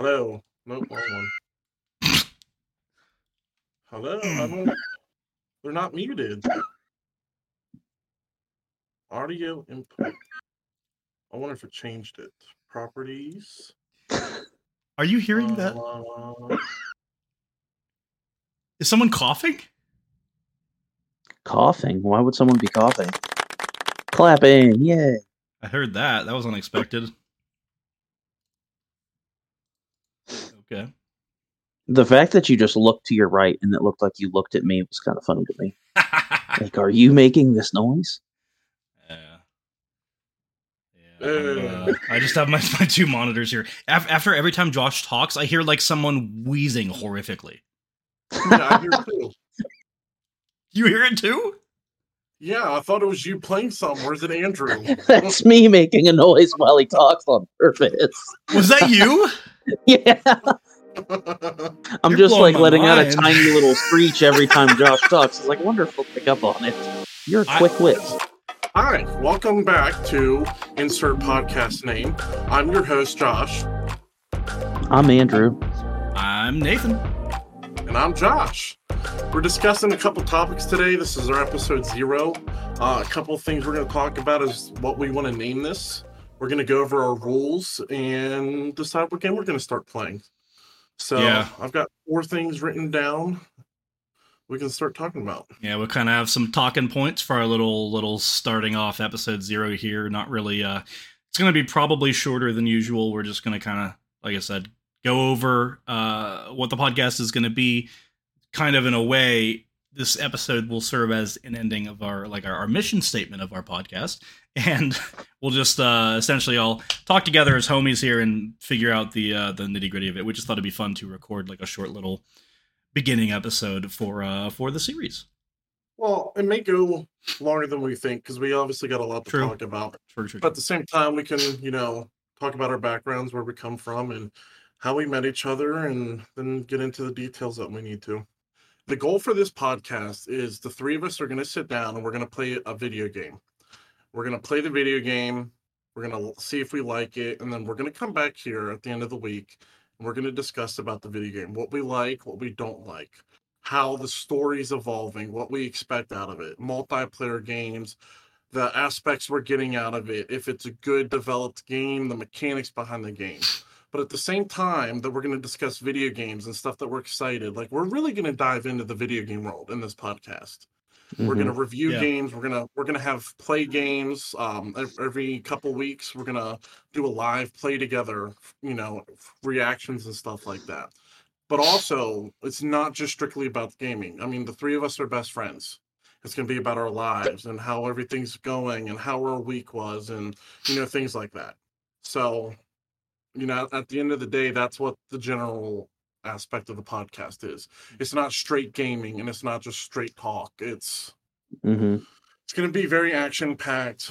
Hello. Nope, wrong one. Hello. I don't. They're not muted. Audio input. I wonder if it changed it. Properties. Are you hearing that? Uh, Is someone coughing? Coughing? Why would someone be coughing? Clapping, yeah. I heard that. That was unexpected. Okay. The fact that you just looked to your right and it looked like you looked at me was kind of funny to me. Like, are you making this noise? Yeah. Yeah. I'm, uh, I just have my, my two monitors here. Af- After every time Josh talks, I hear like someone wheezing horrifically. yeah, I hear too. You hear it too? Yeah, I thought it was you playing something. Or is it Andrew? That's me making a noise while he talks on purpose. Was that you? yeah. I'm You're just like letting out a tiny little screech every time Josh talks. It's like, I wonder if pick up on it. You're a quick wit. Hi, welcome back to Insert Podcast Name. I'm your host, Josh, I'm Andrew. I'm Nathan. and I'm Josh. We're discussing a couple topics today. This is our episode zero. Uh, a couple things we're going to talk about is what we want to name this. We're going to go over our rules and decide what game we're going to start playing. So Yeah. I've got four things written down. We can start talking about. Yeah, we kind of have some talking points for our little little starting off episode zero here. Not really. uh It's going to be probably shorter than usual. We're just going to kind of, like I said, go over uh what the podcast is going to be. Kind of in a way, this episode will serve as an ending of our like our, our mission statement of our podcast, and we'll just uh essentially all talk together as homies here and figure out the uh the nitty gritty of it. We just thought it'd be fun to record like a short little beginning episode for uh for the series. Well, it may go longer than we think because we obviously got a lot to True. talk about. True, true, But at the same time, we can, you know, talk about our backgrounds, where we come from, and how we met each other, and then get into the details that we need to. The goal for this podcast is the three of us are going to sit down and we're going to play a video game. We're going to play the video game. We're going to see if we like it, and then we're going to come back here at the end of the week and we're going to discuss about the video game, what we like, what we don't like, how the story's evolving, what we expect out of it, multiplayer games, the aspects we're getting out of it, if it's a good developed game, the mechanics behind the game. But at the same time that we're going to discuss video games and stuff that we're excited, like we're really going to dive into the video game world in this podcast. We're going to review Yeah. games. We're gonna we're gonna have play games um, every couple weeks. We're gonna do a live play together. You know, reactions and stuff like that. But also, it's not just strictly about gaming. I mean, the three of us are best friends. It's going to be about our lives and how everything's going and how our week was and you know things like that. So, you know, at the end of the day, that's what the general aspect of the podcast is. It's not straight gaming and it's not just straight talk. It's hmm it's going to be very action packed,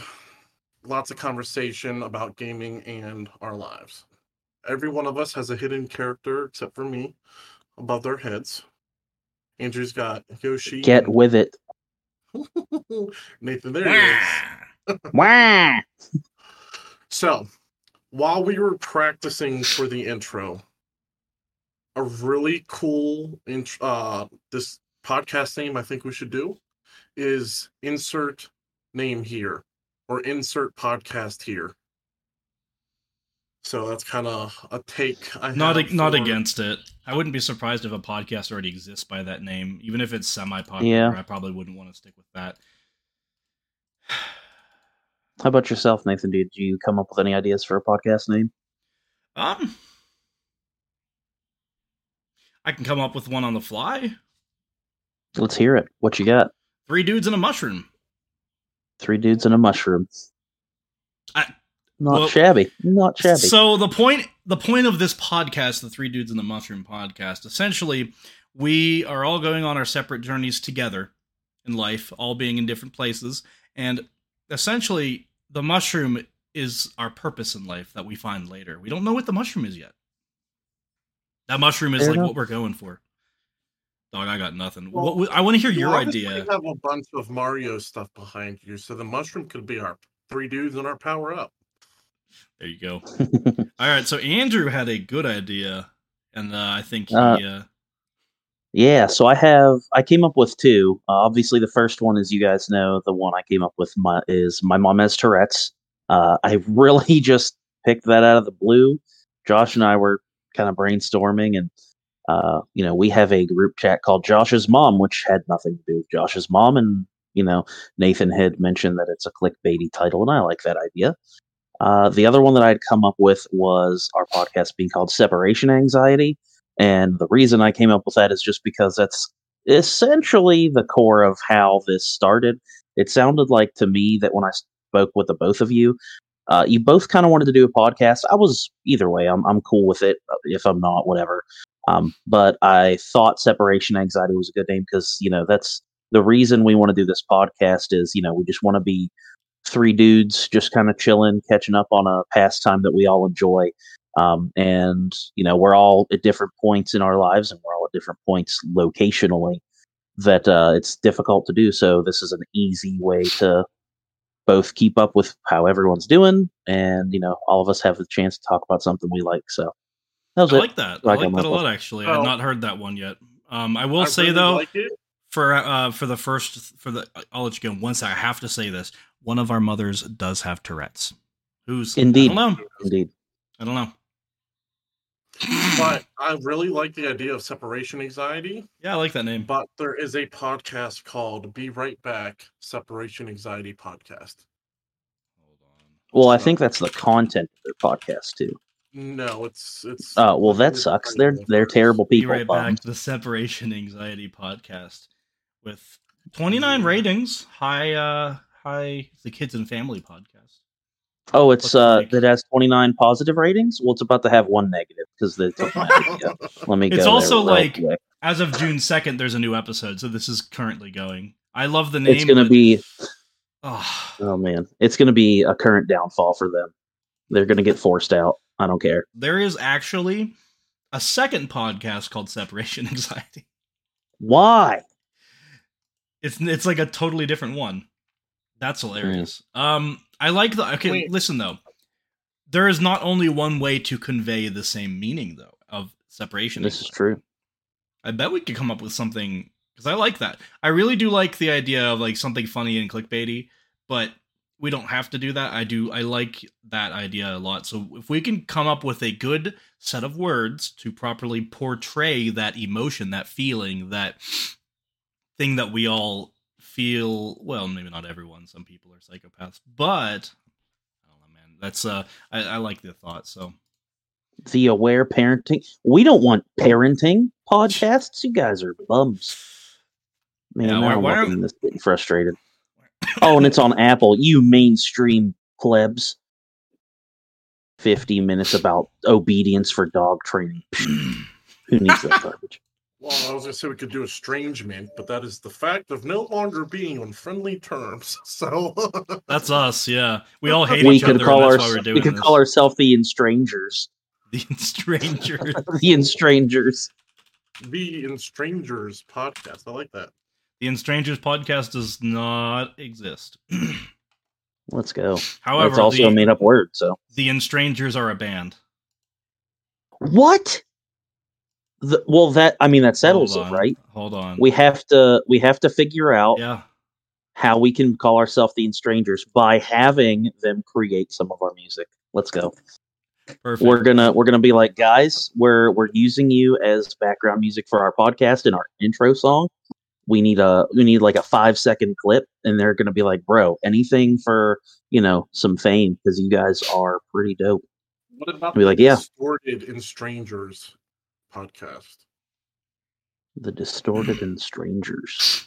lots of conversation about gaming and our lives. Every one of us has a hidden character except for me above their heads. Andrew's got Yoshi. Get and- with it. Nathan, there he is. Wah! So, while we were practicing for the intro, a really cool int- uh this podcast name I think we should do is insert name here or insert podcast here. So that's kind of a take I not have not against it. I wouldn't be surprised if a podcast already exists by that name, even if it's semi popular. Yeah. I probably wouldn't want to stick with that. How about yourself, Nathan? Did you come up with any ideas for a podcast name? Um, I can come up with one on the fly. Let's hear it. What you got? Three dudes and a mushroom. Three dudes and a mushroom. I- Not well, shabby. Not shabby. So the point the point of this podcast, the Three Dudes and the Mushroom podcast, essentially, we are all going on our separate journeys together in life, all being in different places, and essentially, the mushroom is our purpose in life that we find later. We don't know what the mushroom is yet. That mushroom is Fair like enough. what we're going for. Dog, I got nothing. Well, what, I want to hear You your obviously idea. have a bunch of Mario stuff behind you, so the mushroom could be our three dudes and our power up. There you go. All right, so Andrew had a good idea, and uh, I think he. Uh, Uh, Yeah, so I have I came up with two. Uh, obviously, the first one, as you guys know, the one I came up with my, is my mom has Tourette's. Uh, I really just picked that out of the blue. Josh and I were kind of brainstorming, and uh, you know, we have a group chat called Josh's Mom, which had nothing to do with Josh's mom. And you know, Nathan had mentioned that it's a clickbaity title, and I like that idea. Uh, the other one that I'd come up with was our podcast being called Separation Anxiety. And the reason I came up with that is just because that's essentially the core of how this started. It sounded like to me that when I spoke with the both of you, uh, you both kind of wanted to do a podcast. I was either way. I'm I'm cool with it. uh, If I'm not, whatever. Um, but I thought separation anxiety was a good name because you know that's the reason we want to do this podcast is you know we just want to be three dudes just kind of chilling, catching up on a pastime that we all enjoy. Um, and you know we're all at different points in our lives, and we're all at different points locationally that uh, it's difficult to do. So this is an easy way to both keep up with how everyone's doing, and you know all of us have the chance to talk about something we like. So that was I it. like that. I I like that a lot. Actually, Oh. I've not heard that one yet. Um, I will I say really though, for uh for the first for the I'll let you go once. I have to say this: one of our mothers does have Tourette's. Who's Indeed. I don't know. Indeed. I don't know. But I really like the idea of separation anxiety. yeah, I like that name. But there is a podcast called Be Right Back Separation Anxiety Podcast. Hold on. Well, I think that's the content of their podcast too. No, it's it's Oh well, that sucks. They're they're terrible people. Be right bums. back. The Separation Anxiety podcast with 29 ratings. High, uh, high. The Kids and Family podcast. Oh, it's uh like- it has 29 positive ratings. Well, it's about to have one negative because they took my idea. Let me. It's there also real like- quick. As of June 2nd, there's a new episode, so this is currently going. I love the name. it's gonna but- be. Oh, Oh man, it's gonna be a current downfall for them. They're gonna get forced out. I don't care. there is actually a second podcast called Separation Anxiety. Why? It's it's like a totally different one. That's Hmm. hilarious. Um, I like the. Okay, Wait. listen though. There is not only one way to convey the same meaning though of separation. This is true. I bet we could come up with something because I like that. I really do like the idea of like something funny and clickbaity, but we don't have to do that. I do. I like that idea a lot. So if we can come up with a good set of words to properly portray that emotion, that feeling, that thing that we all feel. Well, maybe not everyone. Some people are psychopaths, but I don't know, man. That's uh, I, I like the thought. So The aware parenting. We don't want parenting podcasts. You guys are bums. Man, Yeah, I'm looking this getting frustrated. Oh, and it's on Apple. You mainstream plebs. 50 minutes about obedience for dog training. Who needs that garbage? Well, I was gonna say we could do estrangement, but that is the fact of no longer being on friendly terms. So that's us. Yeah, we all hate we each could other. call and our, why we're doing we could this. call ourselves the Enstrangers. the stranger. the Enstrangers. be in strangers podcast. I like that. the Enstrangers podcast does not exist. Let's go. However, it's also the, a made up word, so. the Enstrangers are a band. What? The, well, that I mean that settles it, right? Hold on. We have to we have to figure out yeah, how we can call ourselves the Strangers by having them create some of our music. Let's go. perfect. We're gonna we're gonna be like, guys, we're we're using you as background music for our podcast and our intro song. We need a we need like a five second clip, and they're gonna be like, bro, anything for you know some fame because you guys are pretty dope. What about Be the like, yeah. distorted in strangers podcast? The distorted and strangers.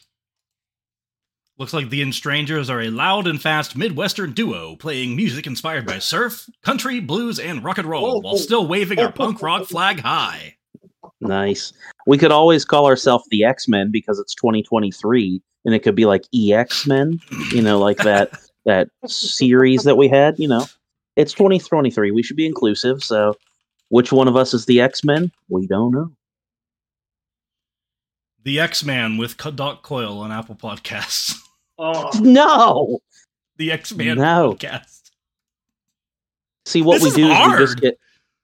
Looks like the Enstrangers are a loud and fast Midwestern duo playing music inspired by surf, country, blues, and rock and roll while oh. still waving our punk rock flag high. Nice. We could always call ourselves the X Men because it's 2023, and it could be like EX Men, you know, like that that series that we had. You know, it's 2023. We should be inclusive. So, which one of us is the X Men? We don't know. The X Man with Doc Coyle on Apple Podcasts. Oh, No. the X Man No. podcast. See what This we is do is we just get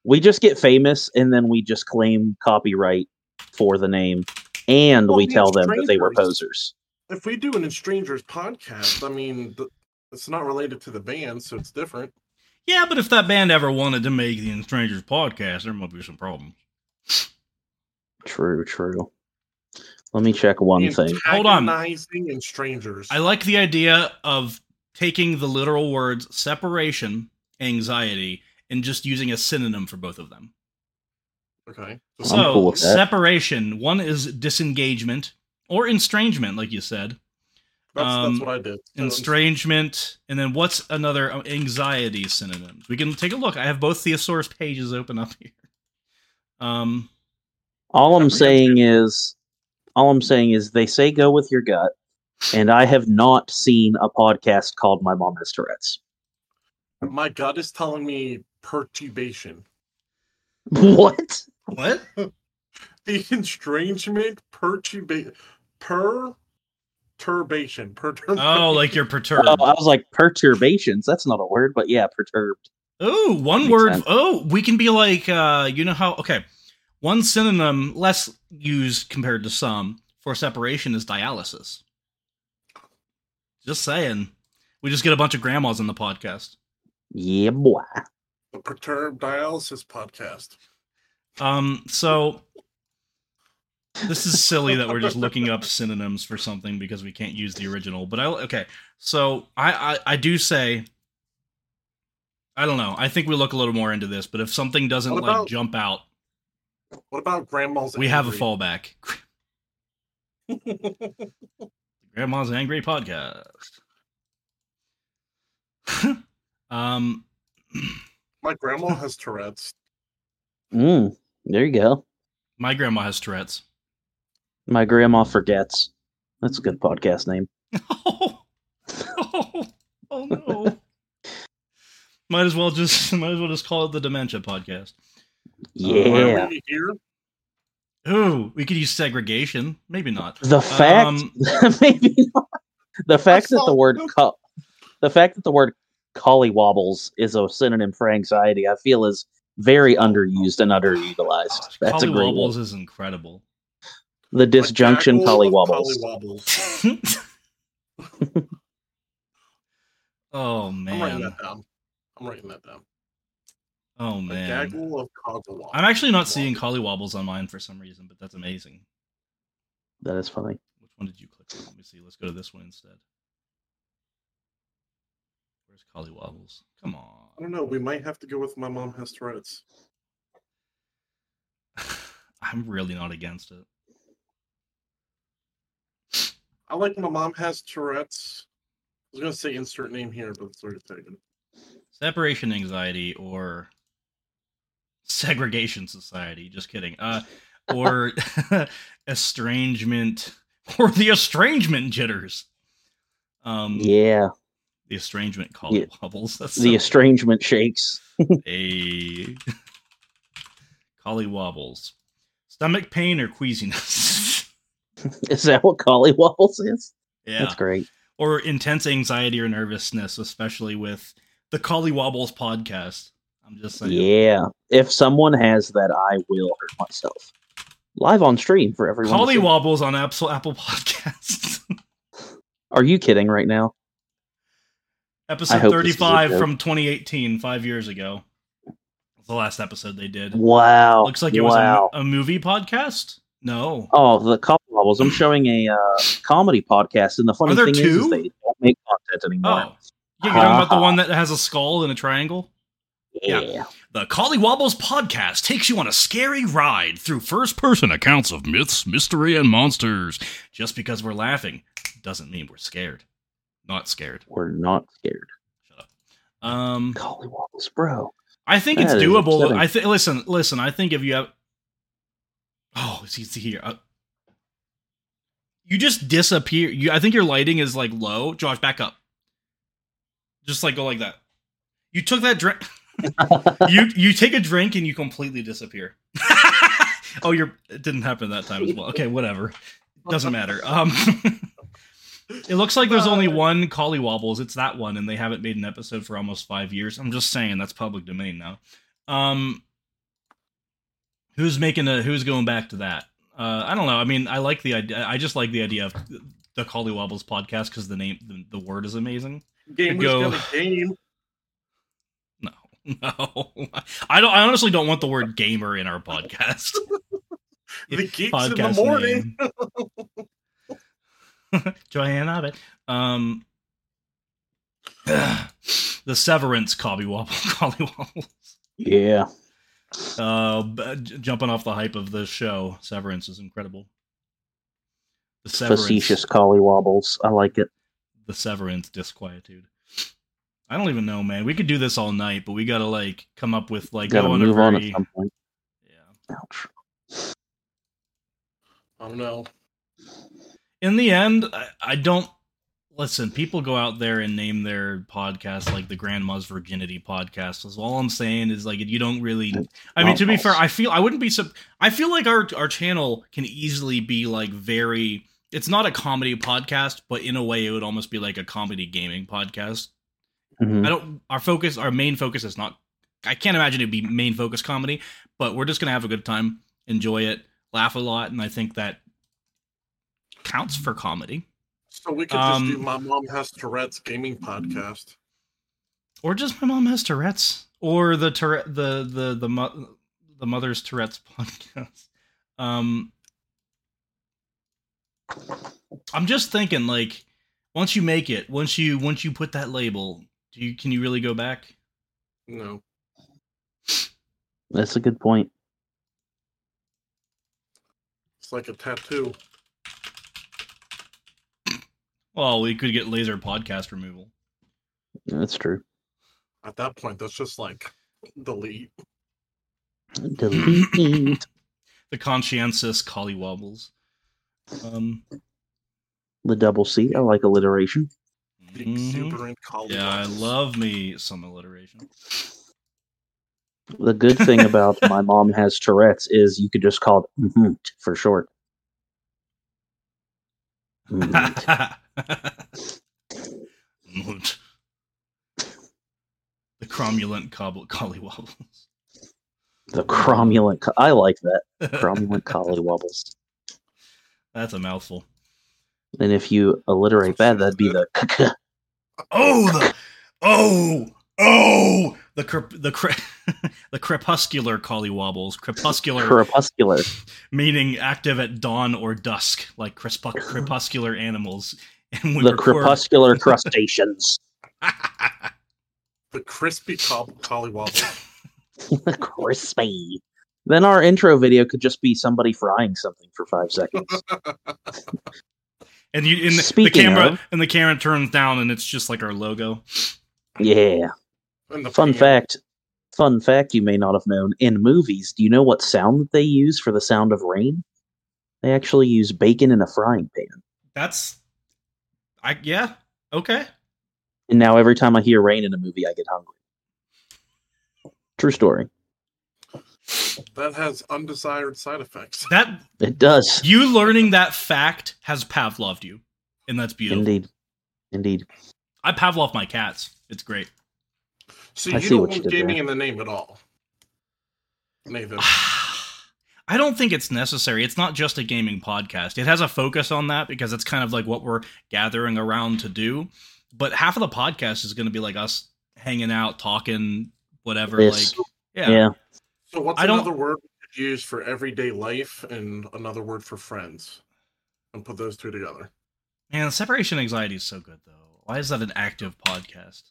We just get famous and then we just claim copyright for the name and Well, we tell them that they were posers. If we do an Strangers podcast, I mean, it's not related to the band, so it's different. Yeah, but if that band ever wanted to make the Strangers podcast, there might be some problems. True, true. Let me check one thing. Hold on. And strangers. I like the idea of taking the literal words separation, anxiety, and just using a synonym for both of them. okay. So, cool separation, one is disengagement or estrangement, like you said. That's, um, that's what I did. So, Estrangement, and then what's another uh, anxiety synonyms? We can take a look. I have both thesaurus pages open up here. Um, All I'm saying is, all I'm saying is, they say go with your gut, and I have not seen a podcast called "My Mom Has Tourette's." my gut is telling me perturbation. What? what? The estrangement, perturbation, perturbation, perturbation. Oh, like you're perturbed. Oh, I was like perturbations. That's not a word, but yeah, perturbed. Oh, one word. sense. Oh, we can be like, uh, you know how? Okay, one synonym less used compared to some for separation is dialysis. Just saying. We just get a bunch of grandmas on the podcast. Yeah, boy. the perturbed dialysis podcast. Um, so this is silly that we're just looking up synonyms for something because we can't use the original. But I okay, so I I, I do say. I don't know. I think we look a little more into this, but if something doesn't What like jump out, What about grandma's? we have a fallback. Grandma's Angry Podcast. um, My grandma has Tourette's. Mm, there you go. my grandma has Tourette's. My grandma forgets. That's a good podcast name. Oh, oh, oh no. might as well just might as well just call it the Dementia Podcast. Why Yeah. are we here? Ooh, we could use segregation. Maybe not. The fact, Um, maybe not. The fact that the word, co- the fact that the word collywobbles is a synonym for anxiety, I feel is very underused and underutilized. gosh, That's a great Collywobbles one. is incredible. The disjunction A gaggle of collywobbles. collywobbles. oh I'm writing man. that down. I'm writing that down. Oh man. I'm actually not seeing collywobbles on mine for some reason, but that's amazing. That is funny. Which one did you click on? Let me see. Let's go to this one instead. Where's collywobbles? Come on. I don't know. We might have to go with my mom has Tourette's. I'm really not against it. I like my mom has Tourette's. I was gonna say insert name here, but it's already taken. Separation anxiety or segregation society. Just kidding. Uh, or estrangement or the estrangement jitters. Um, Yeah, the estrangement Yeah. collywobbles. That's the so- estrangement shakes. a collywobbles. Stomach pain or queasiness. Is that what collywobbles is? yeah. That's great. or intense anxiety or nervousness, especially with the Collywobbles podcast. I'm just saying. Yeah. If someone has that, I will hurt myself. Live on stream for everyone. Collywobbles on Apple Apple Podcasts. Are you kidding right now? episode hope this is a 35 from 2018, five years ago. The last episode they did. Wow. Looks like it wow. was a, a movie podcast. No. Oh, the collywobbles. I'm showing a uh, comedy podcast, and the funny thing is, is two? they don't make content Oh. anymore. Yeah, you're talking about the one that has a skull and a triangle? yeah. yeah. The Collywobbles podcast takes you on a scary ride through first person accounts of myths, mystery, and monsters. Just because we're laughing doesn't mean we're scared. Not scared. We're not scared. Shut up. Um, Collywobbles, bro. I think it's doable. upsetting. I think. Listen, listen. I think if you have, oh, it's easy here. Uh, you just disappear. You, I think your lighting is like low. Josh, back up. Just like go like that. You took that drink. you you take a drink and you completely disappear. oh, you're. It didn't happen that time as well. Okay, whatever. Doesn't matter. Um, it looks like there's only one Collywobbles. It's that one, and they haven't made an episode for almost five years. I'm just saying that's public domain now. Um, Who's making a? Who's going back to that? Uh, I don't know. I mean, I like the idea. I just like the idea of the Collywobbles podcast because the name, the, the word is amazing. Gamer's go- gonna game. No, no, I don't. I honestly don't want the word gamer in our podcast. The geeks in the morning. name. Joanna Abbott. Um, the Severance Collywobble Collywobbles. Yeah. Uh, b- j- jumping off the hype of the show, Severance is incredible. The Severance, Facetious collywobbles. I like it. the Severance disquietude. I don't even know, man. We could do this all night, but we gotta like come up with like Gotta go on a move on at some point. yeah. Ouch. I don't know. in the end, I, I don't listen. People go out there and name their podcast like the Grandma's Virginity podcast. So all I'm saying is like you don't really. I mean, to be fair, I feel I wouldn't be. sup- I feel like our our channel can easily be like very. It's not a comedy podcast, but in a way, it would almost be like a comedy gaming podcast. Mhm. I don't. Our focus, our main focus is not. I can't imagine it'd be main focus comedy, but we're just gonna have a good time, enjoy it, laugh a lot, and I think that counts for comedy. So we could just do Um, my mom has Tourette's gaming podcast. or just my mom has Tourette's, or the Tourette, the the the mo- the mother's Tourette's podcast. Um, I'm just thinking, like, once you make it, once you once you put that label, do you can you really go back? No. That's a good point. It's like a tattoo. Well, we could get laser podcast removal. That's true. At that point, that's just like delete. Delete. The conscientious collywobbles. Um, the double C. I like alliteration. The exuberant college. Yeah, I love me some alliteration. The good thing about my mom has Tourette's is you could just call it mhm for short. Moot. the cromulent cobble collywobbles. the cromulent. co- I like that cromulent collywobbles. That's a mouthful. And if you alliterate that, that'd be the Oh, the oh oh the crep, the cre- the crepuscular collywobbles. Crepuscular crepuscular. meaning active at dawn or dusk, like crespu- crepuscular animals. And we The record- crepuscular crustaceans. The crispy cob- collywobble. Crispy. Then our intro video could just be somebody frying something for five seconds. and you in the, the camera of- and the camera turns down and it's just like our logo. Yeah. And the Fun pan. fact. Fun fact you may not have known. In movies, do you know what sound that they use for the sound of rain? They actually use bacon in a frying pan. That's I yeah okay. And now every time I hear rain in a movie, I get hungry. True story. That has undesired side effects. That It does. you learning that fact has Pavloved you, and that's beautiful. Indeed. Indeed. I Pavlov my cats. It's great. So I you see don't what want did gaming there. in the name at all, Nathan. I don't think it's necessary. It's not just a gaming podcast. It has a focus on that because it's kind of like what we're gathering around to do. But half of the podcast is going to be like us hanging out, talking, whatever. This. Like, yeah. Yeah. So what's I don't- another word we could use for everyday life and another word for friends? And put those two together. Man, separation anxiety is so good though. Why is that an active podcast?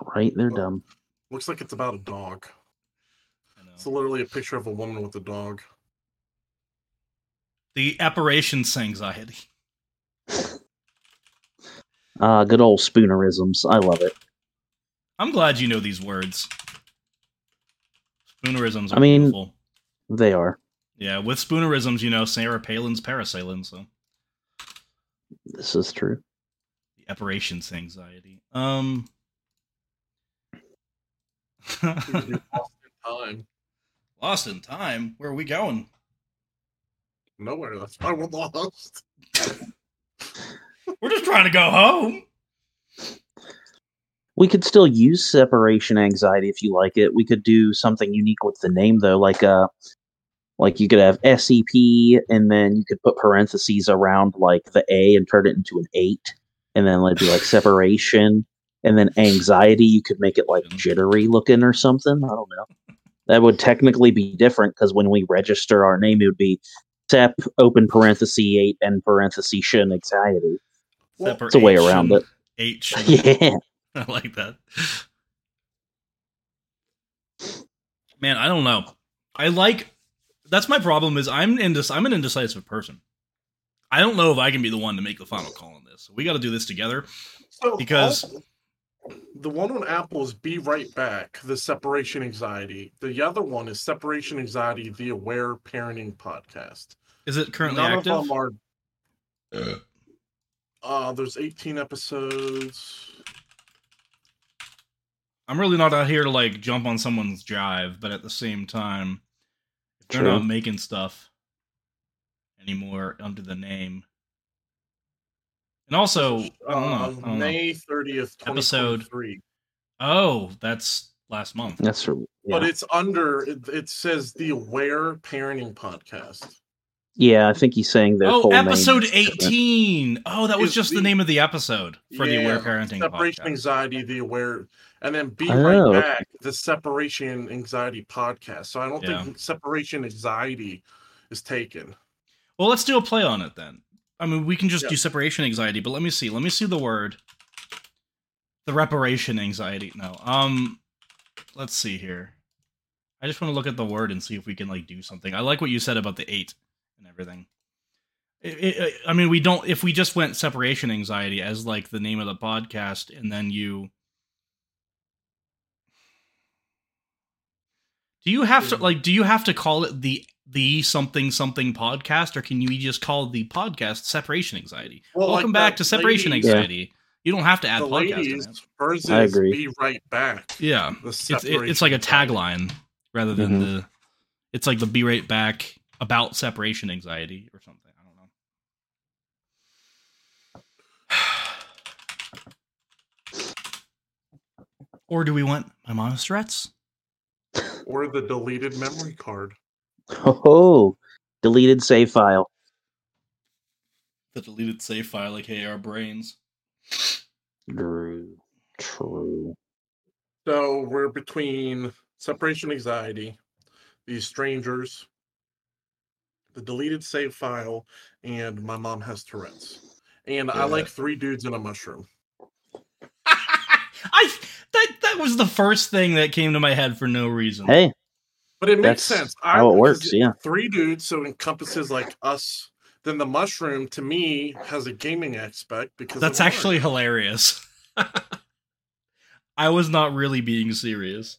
Right? They're dumb. Looks like it's about a dog. I know. It's literally a picture of a woman with a dog. The apparitions anxiety. Uh, good old spoonerisms. I love it. I'm glad you know these words. Spoonerisms are I mean- beautiful. They are. Yeah, with spoonerisms, you know, Sarah Palin's parasailing, so This is true. the apparitions anxiety. Um We could do Lost in Time. Lost in time. Where are we going? Nowhere. That's why we're lost. We're just trying to go home. We could still use separation anxiety if you like it. We could do something unique with the name though, like uh Like you could have SEP, and then you could put parentheses around like the A and turn it into an eight, and then like do like separation, and then anxiety. You could make it like jittery looking or something. I don't know. That would technically be different because when we register our name, it would be SEP open parenthesis eight and parenthesis shin anxiety. Well, It's a way around it. H. Yeah. I like that. Man, I don't know. I like that's my problem is I'm indec- I'm an indecisive person. I don't know if I can be the one to make the final call on this. We got to do this together. Because- also, the one on Apple is "Be Right Back," the separation anxiety. The other one is "Separation Anxiety," the Aware Parenting Podcast. Is it currently None active? of them are. Uh, there's 18 episodes. I'm really not out here to like jump on someone's jive, but at the same time, if they're True. not making stuff anymore under the name. And also, I don't know. Uh, know. May 30th, Episode- 2023. Oh, that's last month. That's true. But it's under. It, it says the Aware Parenting Podcast. yeah, I think he's saying that. Oh, full name. episode 18. Oh, that was just the, the- name of the episode for the Aware Yeah, Parenting Separation podcast. Anxiety, the Aware, and then Be Oh, Right okay. Back, the Separation Anxiety Podcast. So I don't Yeah. think Separation Anxiety is taken. Well, let's do a play on it then. I mean, we can just Yeah. do separation anxiety, but let me see. Let me see the word. The reparation anxiety. No. Um let's see here. I just want to look at the word and see if we can like do something. I like what you said about the 8 and everything. It- it- I mean, we don't if we just went separation anxiety as like the name of the podcast and then you Do you have to like do you have to call it the the something something podcast or can you just call the podcast separation anxiety? Well, Welcome like back to separation lady- anxiety. You don't have to add The podcast in ladies, it. hers I agree. Be Right Back. Yeah. It's it, it's like a tagline rather than Mhm. the it's like the be right back about separation anxiety or something. I don't know. Or do we want my mom's threats? Or the deleted memory card. Oh, deleted save file. The deleted save file like hey our brains. True. True. So we're between separation anxiety, these strangers, the deleted save file, and my mom has Tourette's. And I like three dudes in a mushroom. I that that was the first thing that came to my head for no reason. Hey, But it makes That's sense. how it works, yeah. Three dudes, so it encompasses like us. Then the mushroom to me has a gaming aspect because That's actually hilarious. I was not really being serious.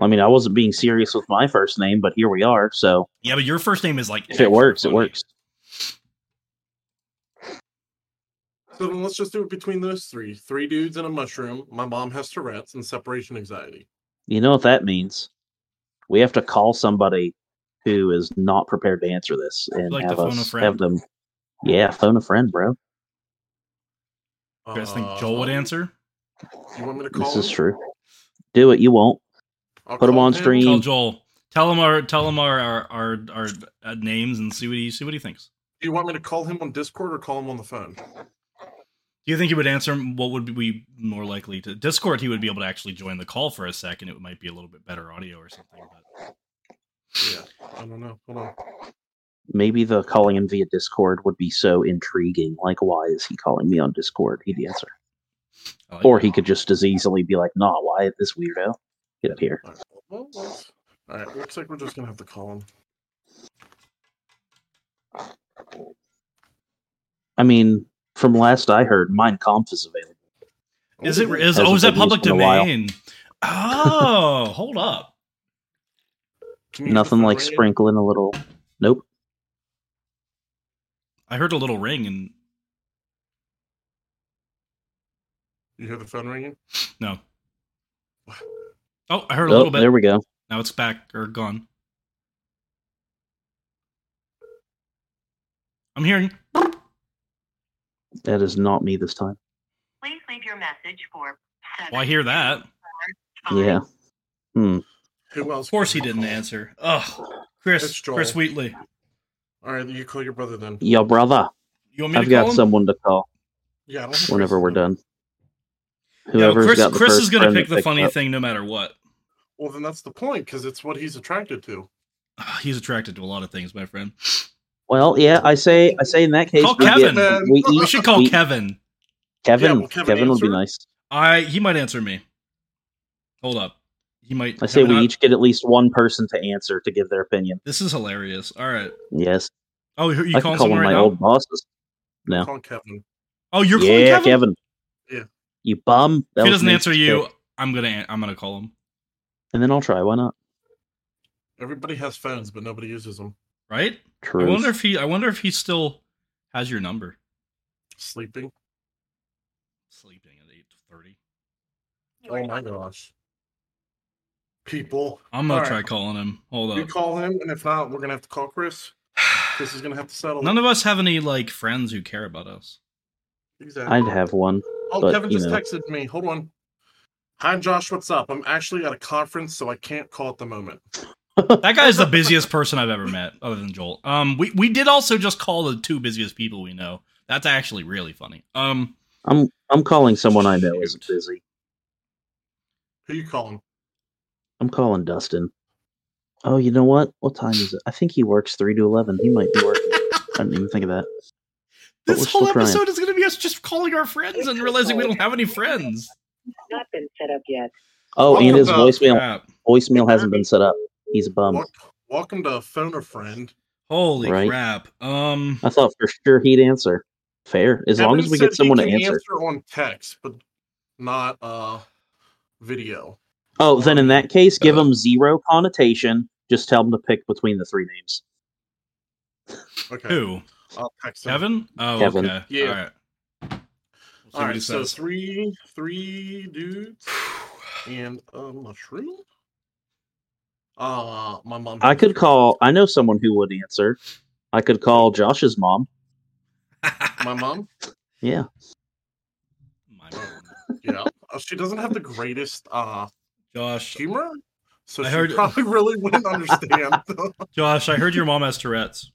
I mean, I wasn't being serious with my first name, but here we are. So Yeah, but your first name is like if it works, it works. So then let's just do it between those three. Three dudes and a mushroom. My mom has Tourette's and separation anxiety. You know what that means? We have to call somebody who is not prepared to answer this and Like to have phone a us have them. Yeah, phone a friend, bro. You guys think Joel would Uh, answer? You want me to call This is him? true. Do it. You won't. I'll Put him call on stream. Tell Joel. Tell him our tell him our our our, our uh, names and see what he see what he thinks. Do you want me to call him on Discord or call him on the phone? Do you think he would answer? What would be more likely to Discord? He would be able to actually join the call for a second. It might be a little bit better audio or something. But Yeah, I don't know. Hold on. Maybe the calling him via Discord would be so intriguing. Like, why is he calling me on Discord? He'd answer. I like Or he could just as easily be like, "Nah, why is this weirdo? Get up here." All right. Well, let's- all right. Looks like we're just gonna have to call him. I mean, from last I heard, Mein Kampf is available. Is it? Is Hasn't oh, is that public used in a while. domain? Oh, hold up. Can you use the Nothing like ringing? sprinkling a little. Nope. I heard a little ring and You hear the phone ringing? no. Oh, I heard a Oh, little bit. there we go. Now it's back or gone. I'm hearing. That is not me this time. Please leave your message for. Well, I hear that. Yeah. Hmm. Who else? Of course, he didn't answer. Ugh. Chris, Chris Wheatley. All right, you call your brother then. Your brother, You want me I've to got him? someone to call Yeah, I don't think whenever we're is done. Yeah, Chris, got the Chris first is going to pick the funny up. thing no matter what. Well, then that's the point because it's what he's attracted to. He's attracted to a lot of things, my friend. Well, yeah, I say, I say in that case, Call we, Kevin. Get, we We each, We should call we- Kevin. Kevin. Yeah, will Kevin Kevin would be nice. I he might answer me. Hold up. He might. I say we not- each get at least one person to answer to give their opinion. This is hilarious. All right. Yes, Oh, you I calling call someone one of right my now? old bosses. No. Call Kevin. Oh, you're calling Kevin. Kevin. Yeah. You bum. That If he doesn't Nate's answer you, pick. I'm gonna I'm gonna call him. and then I'll try. Why not? Everybody has phones, but nobody uses them. Right? True. I wonder if he. I wonder if he still has your number. Sleeping. Sleeping at eight thirty. Oh my gosh. People. I'm gonna All try right. calling him. Hold on. You call him, and if not, we're gonna have to call Chris. Chris is gonna have to settle. None of us have any like friends who care about us. Exactly. I'd have one. oh, but, Kevin just know. texted me. Hold on. Hi, Josh. What's up? I'm actually at a conference, so I can't call at the moment. That guy's the busiest person I've ever met, other than Joel. Um, we we did also just call the two busiest people we know. That's actually really funny. Um, I'm I'm calling someone I know isn't busy. Who you calling? I'm calling Dustin. Oh, you know what? What time is it? I think he works three to eleven. He might be working. I didn't even think of that. But this whole still trying. episode is going to be us just calling our friends and realizing we don't have any friends. not been set up yet. Oh, and his Welcome to- voicemail Crap. voicemail hasn't been set up. He's a bum. Welcome to Phone a Friend. Holy Right. crap! Um, I thought for sure he'd answer. Fair, as long as we said get he someone to can answer. on text, but not uh video. Oh, then in that case, give him zero connotation. Just tell him to pick between the three names. Okay. who? I'll text him. Kevin? Oh, Kevin. okay. Yeah. All right. We'll see All what right, he so three three dudes and a mushroom. Uh my mom. I could call. I know someone who would answer. I could call Josh's mom. my mom. Yeah, My mom. Yeah, Uh, she doesn't have the greatest uh Josh, humor, so I she heard- probably really wouldn't understand. Josh, I heard your mom has Tourette's.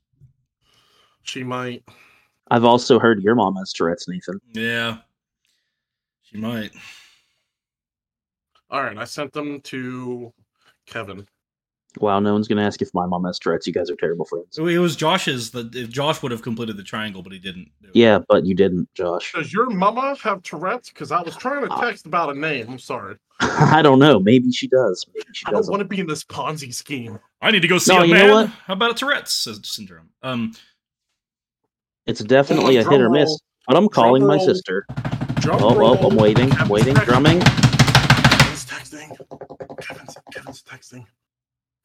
she might. I've also heard your mom has Tourette's, Nathan. Yeah, she might. All right, I sent them to Kevin. Wow, no one's gonna ask if my mom has Tourette's. You guys are terrible friends. It was Josh's. The if Josh would have completed the triangle, but he didn't. Yeah, but you didn't, Josh. Does your mama have Tourette's? Because I was trying to text about a name. I'm sorry. I don't know. Maybe she does. Maybe she I don't doesn't. want to be in this Ponzi scheme. I need to go see No, a you man. know what? How about a Tourette's syndrome? Um, It's definitely a Hold on, hit or miss. But I'm calling my roll. sister. Drum Oh, oh, roll. I'm waiting, Kevin's waiting, texting. drumming. Kevin's texting. Kevin's, Kevin's texting.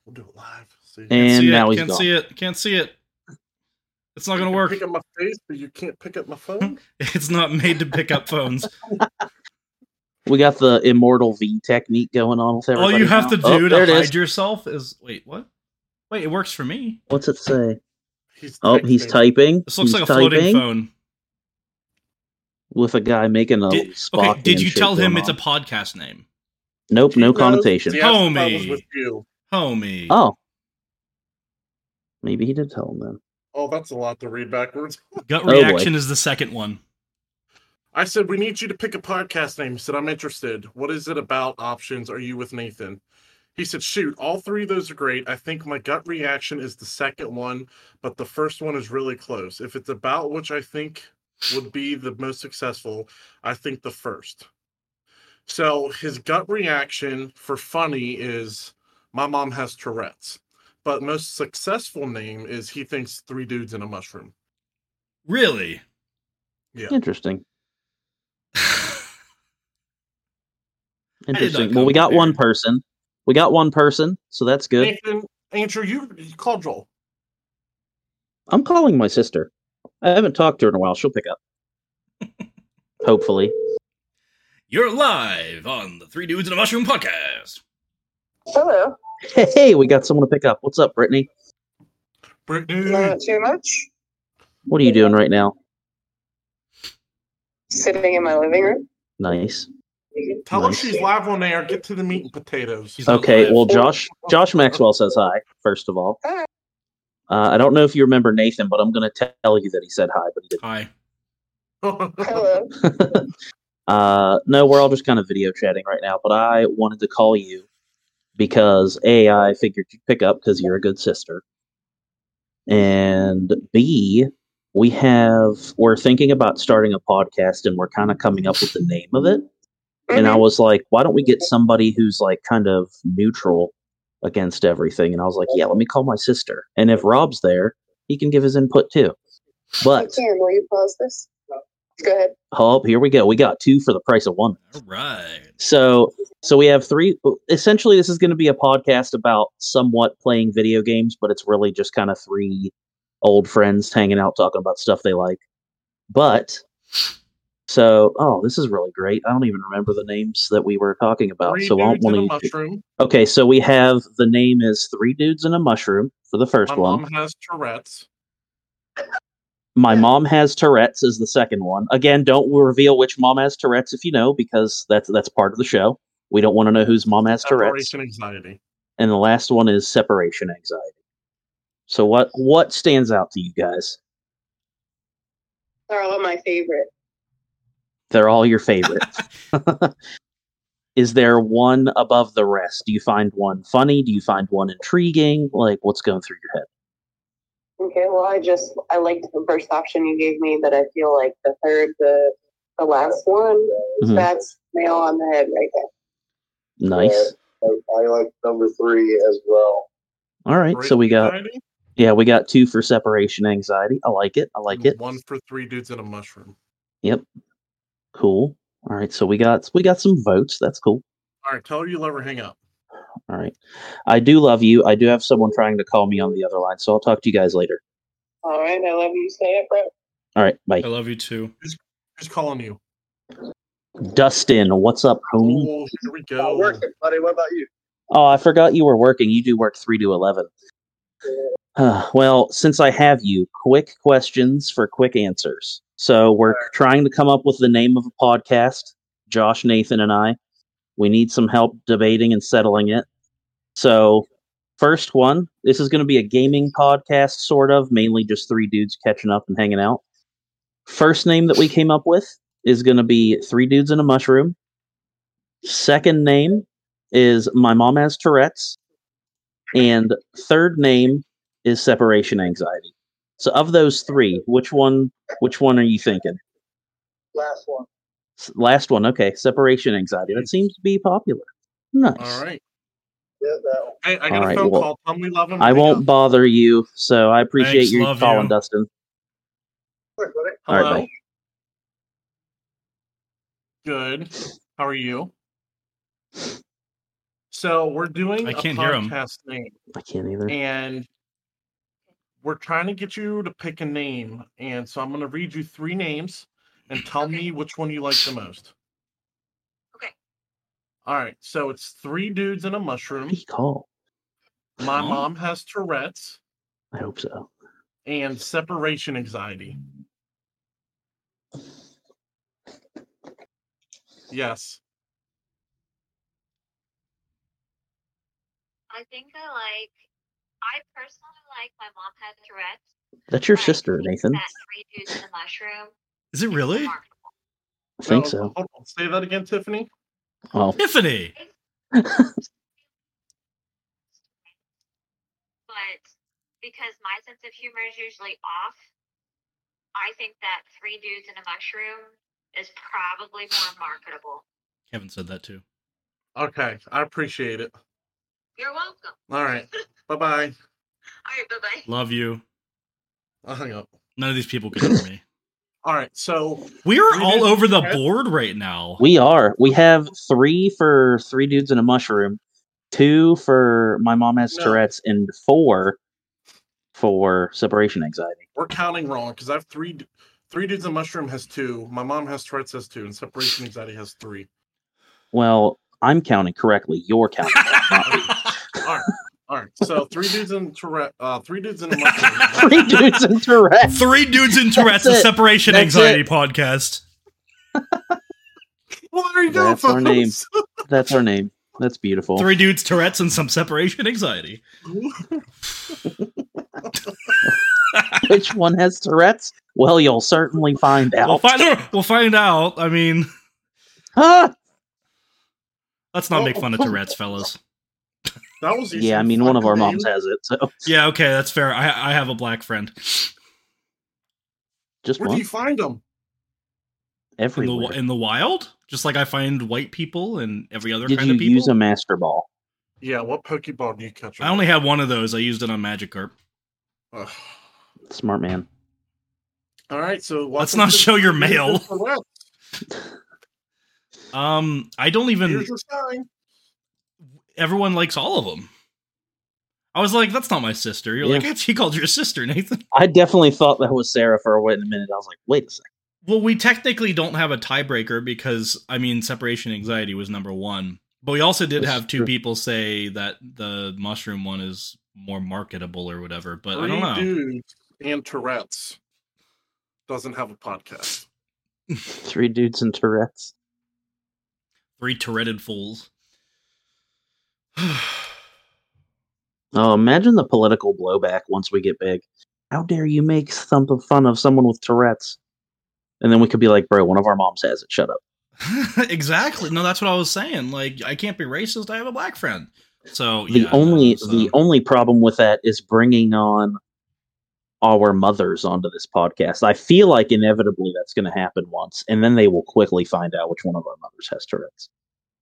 We'll do it live. See. can't And see now it. he's Can't gone. see it. Can't see it. It's not gonna work. Pick up my face, but you can't pick up my phone. It's not made to pick up phones. We got the immortal V technique going on with All you have now. to Oh, do there to hide is. yourself is wait. What? Wait, it works for me. What's it say? He's Oh, he's typing. This looks he's like a floating phone. with a guy making a Did, Spock okay, did you tell him going it's a podcast name, Nope, no connotation. He asked if Homie. With you. homie? Oh, maybe he did tell him then. Oh, that's a lot to read backwards. Gut oh, boy. reaction is the second one. I said, we need you to pick a podcast name. He said, I'm interested. What is it about? Options. Are you with Nathan? He said, shoot, all three of those are great. I think my gut reaction is the second one, but the first one is really close. If it's about which I think would be the most successful, I think the first. So his gut reaction for funny is my mom has Tourette's, but most successful name is he thinks three dudes in a mushroom. Really? Yeah. Interesting. Interesting. Well, we got one person. We got one person, so that's good. Nathan, Andrew, you, you call Joel. I'm calling my sister. I haven't talked to her in a while. She'll pick up. Hopefully. You're live on the Three Dudes in a Mushroom podcast. Hello. Hey, we got someone to pick up. What's up, Brittany? Brittany. Not too much. What are you doing right now? Sitting in my living room. Nice. Tell her Nice. she's live on air. Get to the meat and potatoes. She's Okay, live. well, Josh Josh Maxwell says hi. First of all, Uh, I don't know if you remember Nathan, but I'm going to tell you that he said hi, but he didn't. Hi. Hello. uh, no, we're all just kind of video chatting right now. But I wanted to call you because a I figured you'd pick up because you're a good sister, and b we have we're thinking about starting a podcast and we're kind of coming up with the name of it. And I Mhm. was like, why don't we get somebody who's like kind of neutral against everything? And I was like, yeah, let me call my sister. And if Rob's there, he can give his input too. But Karen, will you pause this? Go ahead. oh, here we go. We got two for the price of one. All right. So so we have three essentially this is going to be a podcast about somewhat playing video games, but it's really just kind of three old friends hanging out talking about stuff they like. But so oh, this is really great. I don't even remember the names that we were talking about. Three so I dudes won't want to. Okay, so we have the name is Three Dudes and a Mushroom for the first My one. mom has Tourette's. My mom has Tourette's is the second one. Again, don't reveal which mom has Tourette's if you know, because that's that's part of the show. We don't want to know whose mom has Tourette's. Separation anxiety. And the last one is separation anxiety. So what what stands out to you guys? They're all my favorite. They're all your favorites. is there one above the rest? Do you find one funny? Do you find one intriguing? Like what's going through your head? Okay, well, I just I liked the first option you gave me, but I feel like the third, the the last one, Mhm. that's nail on the head right there. Nice. I, I like number three as well. All right. So we got Anxiety, yeah, we got two for separation anxiety. I like it. I like and it. One for three dudes and a mushroom. Yep. Cool. All right. So we got we got some votes. That's cool. All right, tell her you love her. Hang up. All right. I do love you. I do have someone trying to call me on the other line, so I'll talk to you guys later. All right, I love you. Stay up, bro. All right. Bye. I love you too. Who's calling you? Dustin, what's up, homie? Oh, here we Oh, go. working, buddy. What about you? Oh, I forgot you were working. You do work 3 to 11. Uh, well, since I have you, quick questions for quick answers. So we're trying to come up with the name of a podcast, Josh, Nathan, and I. We need some help debating and settling it. So, first one, this is going to be a gaming podcast, sort of, mainly just three dudes catching up and hanging out. First name that we came up with is going to be Three Dudes in a Mushroom. Second name is My Mom Has Tourette's. And third name is Separation Anxiety. So of those three, which one which one are you thinking? Last one. S- Last one, okay. Separation Anxiety. That seems to be popular. Nice. All right. Yeah, that one. Hey, I got All a right, phone well, call. Tell me love him. I Hang won't up. bother you, so I appreciate Thanks, you calling, you. Dustin. All right, Hello. bye. Good. How are you? So we're doing I a can't hear him. name, I can't either. and we're trying to get you to pick a name. And so I'm going to read you three names, and tell Okay. me which one you like the most. Okay. All right. So it's three dudes and a mushroom. He call. My Huh? mom has Tourette's I hope so. and separation anxiety. Yes. I think I like. I personally like my mom had Tourette's. That's your sister, Nathan. That three dudes and a mushroom. Is it really? I think so. hold on. Say that again, Tiffany. Oh, Tiffany. But because my sense of humor is usually off, I think that three dudes in a mushroom is probably more marketable. Kevin said that too. Okay. I appreciate it. You're welcome. All right. Bye bye. All right, bye bye. Love you. I hung up. None of these people can hear me. All right. So We're all over the board right now. we are. We have three for three dudes and a mushroom, two for my mom has No. Tourette's, and four for separation anxiety. we're counting wrong because I have three. Three dudes and mushroom has two. My mom has Tourette's has two, and separation anxiety has three. Well, I'm counting correctly. You're counting. not me. All right. All right. So three dudes in Tourette. Uh, three dudes and a three dudes and Tourette's. Three dudes in Tourette's, That's a separation That's anxiety it. podcast. well, there you go. That's our name. folks. That's our name. That's beautiful. Three dudes, Tourette's, and some separation anxiety. Which one has Tourette's? Well, you'll certainly find out. We'll find we'll find out. I mean, Ah! let's not make fun of Tourette's, fellas. That was easy Yeah, I mean, one of our moms name. has it, so Yeah, okay, that's fair. I I have a black friend just Where do you find them? in the everywhere. in the wild, just like I find white people and every other Did kind of people. use a master ball? Yeah, what Pokeball do you catch? I only with? have one of those. I used it on Magikarp. Ugh. Smart man. All right, so Let's not to show your mail. Um, I don't even. Here's your sign. Everyone likes all of them. I was like, "That's not my sister." You're Yeah. like, "He called your sister, Nathan." I definitely thought that was Sarah for a wait a minute. I was like, wait a second. Well, we technically don't have a tiebreaker because I mean, separation anxiety was number one, but we also did That's have two true. people say that the mushroom one is more marketable or whatever. But I don't know. dudes and Tourette's doesn't have a podcast. Three dudes and Tourette's. Three Touretted fools. Oh, imagine the political blowback once we get big. How dare you make some fun of someone with Tourette's? And then we could be like, bro, one of our moms has it. Shut up. exactly. No, that's what I was saying. Like, I can't be racist. I have a black friend. So The yeah, only so- the only problem with that is bringing on our mothers onto this podcast. I feel like inevitably that's going to happen once, and then they will quickly find out which one of our mothers has Tourette's.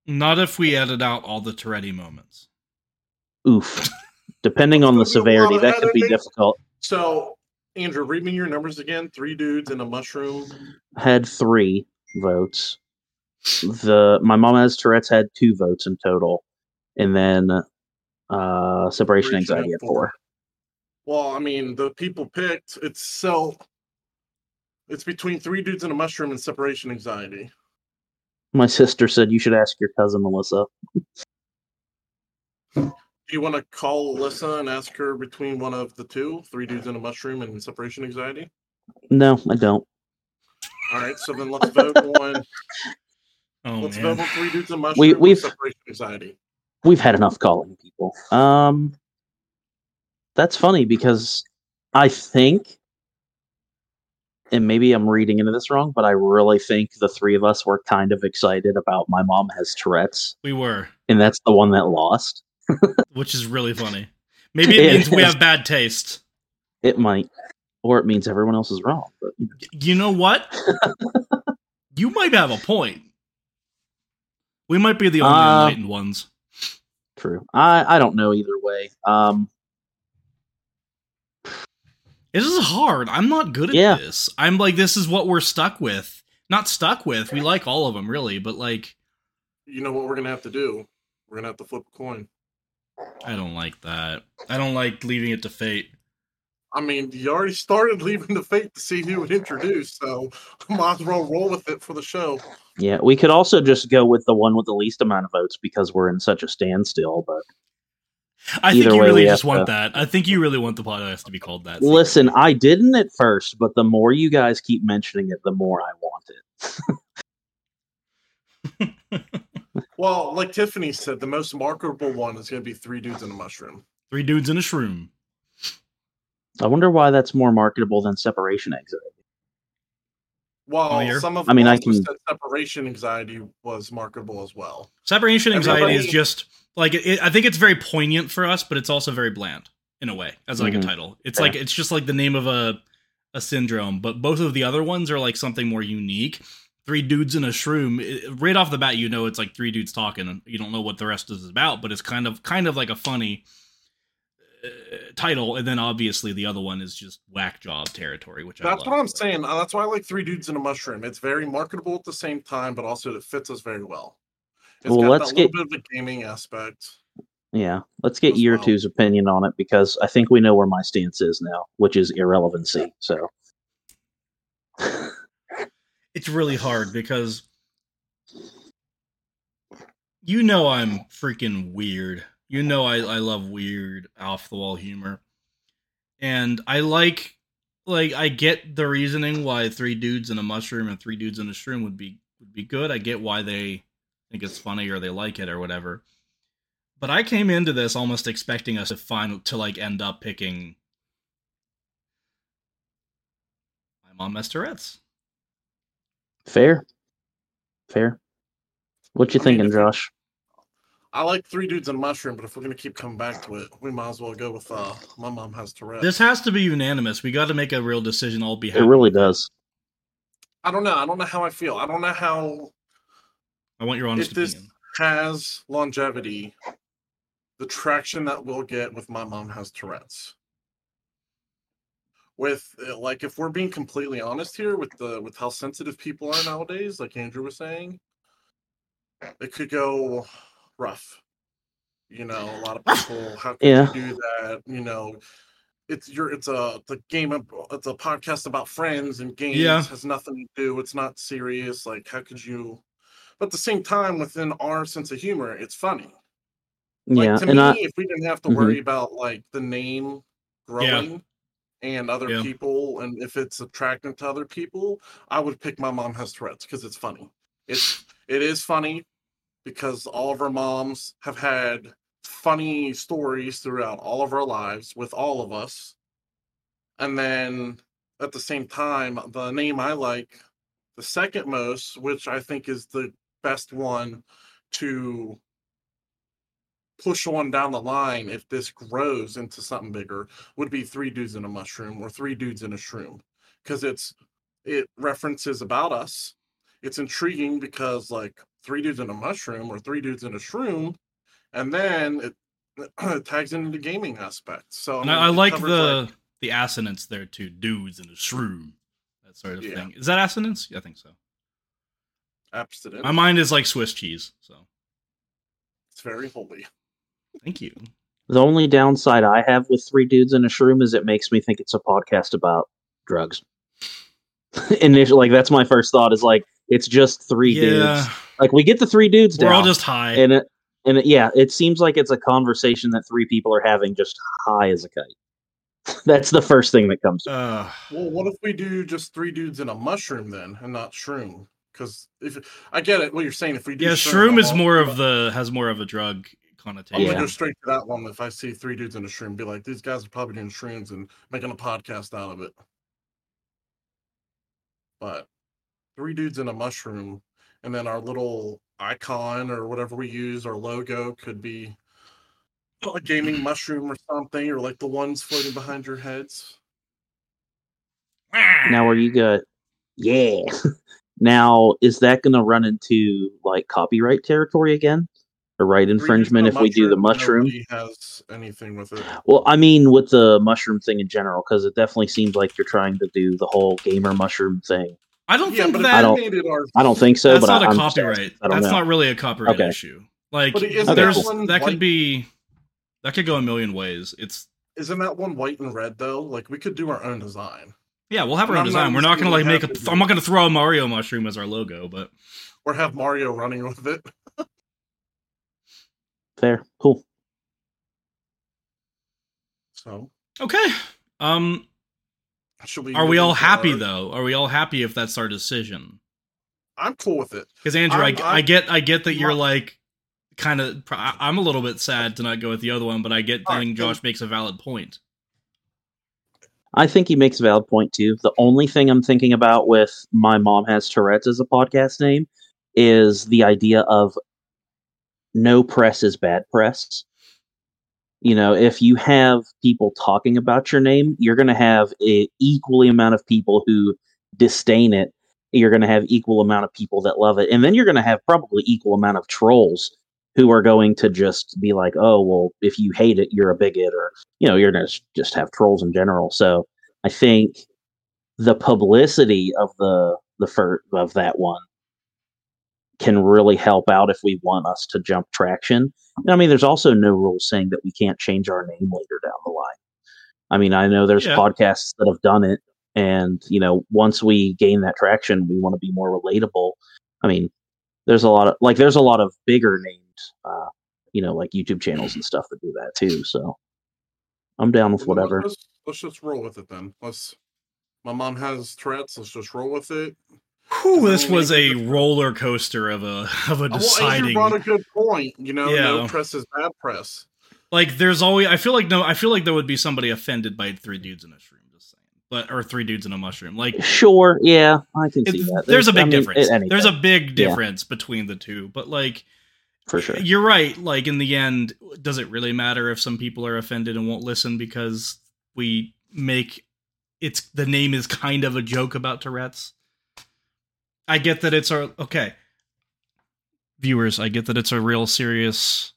Not if we edit out all the Tourette moments. Oof. Depending on the It's gonna be a lot severity, that could be editing. difficult. So, Andrew, read me your numbers again. Three dudes and a mushroom. Had three votes. The my mom has Tourette's had two votes in total, and then uh separation Separation anxiety had at four. Well, I mean, the people picked. It's so. It's between three dudes and a mushroom and separation anxiety. My sister said you should ask your cousin Melissa. Do you want to call Alyssa and ask her between one of the two, three dudes in a mushroom and separation anxiety? No, I don't. All right, so then let's vote on Oh let's man. vote on three dudes and a mushroom We- and we've- separation anxiety. We've had enough calling people. Um That's funny because I think and maybe I'm reading into this wrong, but I really think the three of us were kind of excited about my mom has Tourette's, We were, and that's the one that lost. which is really funny. Maybe it It means we have bad taste. It might, or it means everyone else is wrong. But you know. You know what? you might have a point. We might be the only Uh, enlightened ones. true. I I don't know either way. Um, This is hard. I'm not good at Yeah. this. I'm like, this is what we're stuck with. Not stuck with. We like all of them, really, but like, You know what we're gonna have to do? We're gonna have to flip a coin. I don't like that. I don't like leaving it to fate. I mean, you already started leaving the fate to see who would introduce, so might as well roll with it for the show. yeah, we could also just go with the one with the least amount of votes because we're in such a standstill. But I think you way, really just want to- that. I think you really want the podcast to be called that. listen, I didn't at first, but the more you guys keep mentioning it, the more I want it. Well, like Tiffany said, the most marketable one is gonna be three dudes in a mushroom. Three dudes in a shroom. I wonder why that's more marketable than separation anxiety. Well, Familiar. some of I mean, I also can- said separation anxiety was marketable as well. Separation anxiety is just like it, I think it's very poignant for us, but it's also very bland in a way as like Mhm. a title. It's Yeah. like it's just like the name of a a syndrome, but both of the other ones are like something more unique. Three dudes in a shroom. it- right off the bat, you know it's like three dudes talking, and you don't know what the rest is about, but it's kind of kind of like a funny title. And then obviously the other one is just whack job territory, which I That's love. what I'm saying. Uh, That's why I like three dudes in a mushroom. It's very marketable at the same time, but also it fits us very well. It's Well, got let's that little bit of a gaming aspect. Yeah, let's get year well. two's opinion on it because I think we know where my stance is now, which is irrelevancy. So, it's really hard because you know I'm freaking weird. You know I, I love weird off the wall humor. And I like like I get the reasoning why three dudes in a mushroom and three dudes in a shroom would be would be good. I get why they think it's funny or they like it or whatever. But I came into this almost expecting us to find to like end up picking My mom has Tourette's. Fair. Fair. What you I thinking, Josh? I like three dudes and a mushroom, but if we're gonna keep coming back to it, we might as well go with uh, my mom has Tourette's. This has to be unanimous. We got to make a real decision. I'll be It really does. I don't know. I don't know how I feel. I don't know how I want your honest if this has longevity, the traction that we'll get with my mom has Tourette's. With uh, like, if we're being completely honest here, with the with how sensitive people are nowadays, like Andrew was saying, it could go rough. You know, a lot of people. How can Yeah. you do that? You know, it's your it's a a game of it's a podcast about friends and games. Yeah. has nothing to do. It's not serious. Like, how could you? But at the same time, within our sense of humor, it's funny. Like yeah, to and me, I if we didn't have to Mhm. worry about like the name growing and other Yeah. people, and if it's attractive to other people, I would pick my mom has Tourette's because it's funny. It's it is funny because all of our moms have had funny stories throughout all of our lives with all of us. And then at the same time, the name I like the second most, which I think is the best one to push on down the line if this grows into something bigger would be three dudes in a mushroom or three dudes in a shroom because it's it references about us it's intriguing because like three dudes in a mushroom or three dudes in a shroom and then it, it tags into the gaming aspect so And mean, I, I it like the the assonance there too. Dudes in a shroom. That sort of Yeah. thing. Is that assonance? I think so. abstinence My mind is like Swiss cheese. So it's very holy thank you. the only downside I have with three dudes in a shroom is it makes me think it's a podcast about drugs. Initially, like that's my first thought is like it's just three yeah, dudes. Like we get the three dudes down. we're down, all just high. and it and it, yeah, it seems like it's a conversation that three people are having just high as a kite. That's the first thing that comes. Uh, well what if we do just three dudes in a mushroom then and not shroom because if I get it, what you're saying. If we do yeah, shroom, shroom is more of the has more of a drug connotation. I'm gonna Yeah. go straight to that one. If I see three dudes in a shroom, be like, these guys are probably doing shrooms and making a podcast out of it. But three dudes in a mushroom, and then our little icon or whatever we use, our logo could be a gaming mushroom or something, or like the ones floating behind your heads. Now, are you good? Yeah. now, is that going to run into like copyright territory again, or right Three dudes in infringement a if we do the mushroom? Has anything with it. Well, I mean, with the mushroom thing in general, because it definitely seems like you're trying to do the whole gamer mushroom thing. I don't Yeah, think that if don't- we made it our I don't think so, that's but not I, a I'm copyright. asking. That's know. not really a copyright Okay. issue. Like But isn't there's that that could be that could go a million ways. It's Isn't that one white and red though? Like we could do our own design, yeah, we'll have our own design. We're not gonna like make a. habit I'm not gonna throw a Mario mushroom as our logo, but or have Mario running with it. Fair, cool. So okay. Um, should we? are we all into happy our- though? Are we all happy if that's our decision? I'm cool with it. Because Andrew, I, I'm- I I'm- get I get that you're I'm- like kind of. I'm a little bit sad to not go with the other one, but I get All right, think then- Josh makes a valid point. I think he makes a valid point too. The only thing I'm thinking about with my mom has Tourette's as a podcast name is the idea of no press is bad press. You know, if you have people talking about your name, you're going to have a equally amount of people who disdain it. You're going to have equal amount of people that love it, and then you're going to have probably equal amount of trolls who are going to just be like, "Oh, well, if you hate it, you're a bigot," or you know, you're going to just have trolls in general. So I think the publicity of the the fir- of that one can really help out if we want us to jump traction. And, I mean, there's also no rules saying that we can't change our name later down the line. I mean, I know there's Yeah. podcasts that have done it, and you know, once we gain that traction, we want to be more relatable. I mean, there's a lot of like there's a lot of bigger named, uh, you know, like YouTube channels and stuff that do that too. So I'm down with whatever. Let's, let's just roll with it then. Let's. My mom has Tourette's. Let's just roll with it. Whew, this was a a roller coaster of a of a Uh, Well, Andrew deciding. brought a good point. You know, no press is bad press. like, there's always. I feel like no. I feel like there would be somebody offended by three dudes in a shroom. Just saying, but or three dudes in a mushroom. Like Sure, yeah, I can see it- that. there's a big mean, difference. anything, There's a big Yeah. difference between the two, but like for sure. you're right. Like in the end, does it really matter if some people are offended and won't listen because we make it's the name is kind of a joke about Tourette's? I get that it's a okay. Viewers, I get that it's a real serious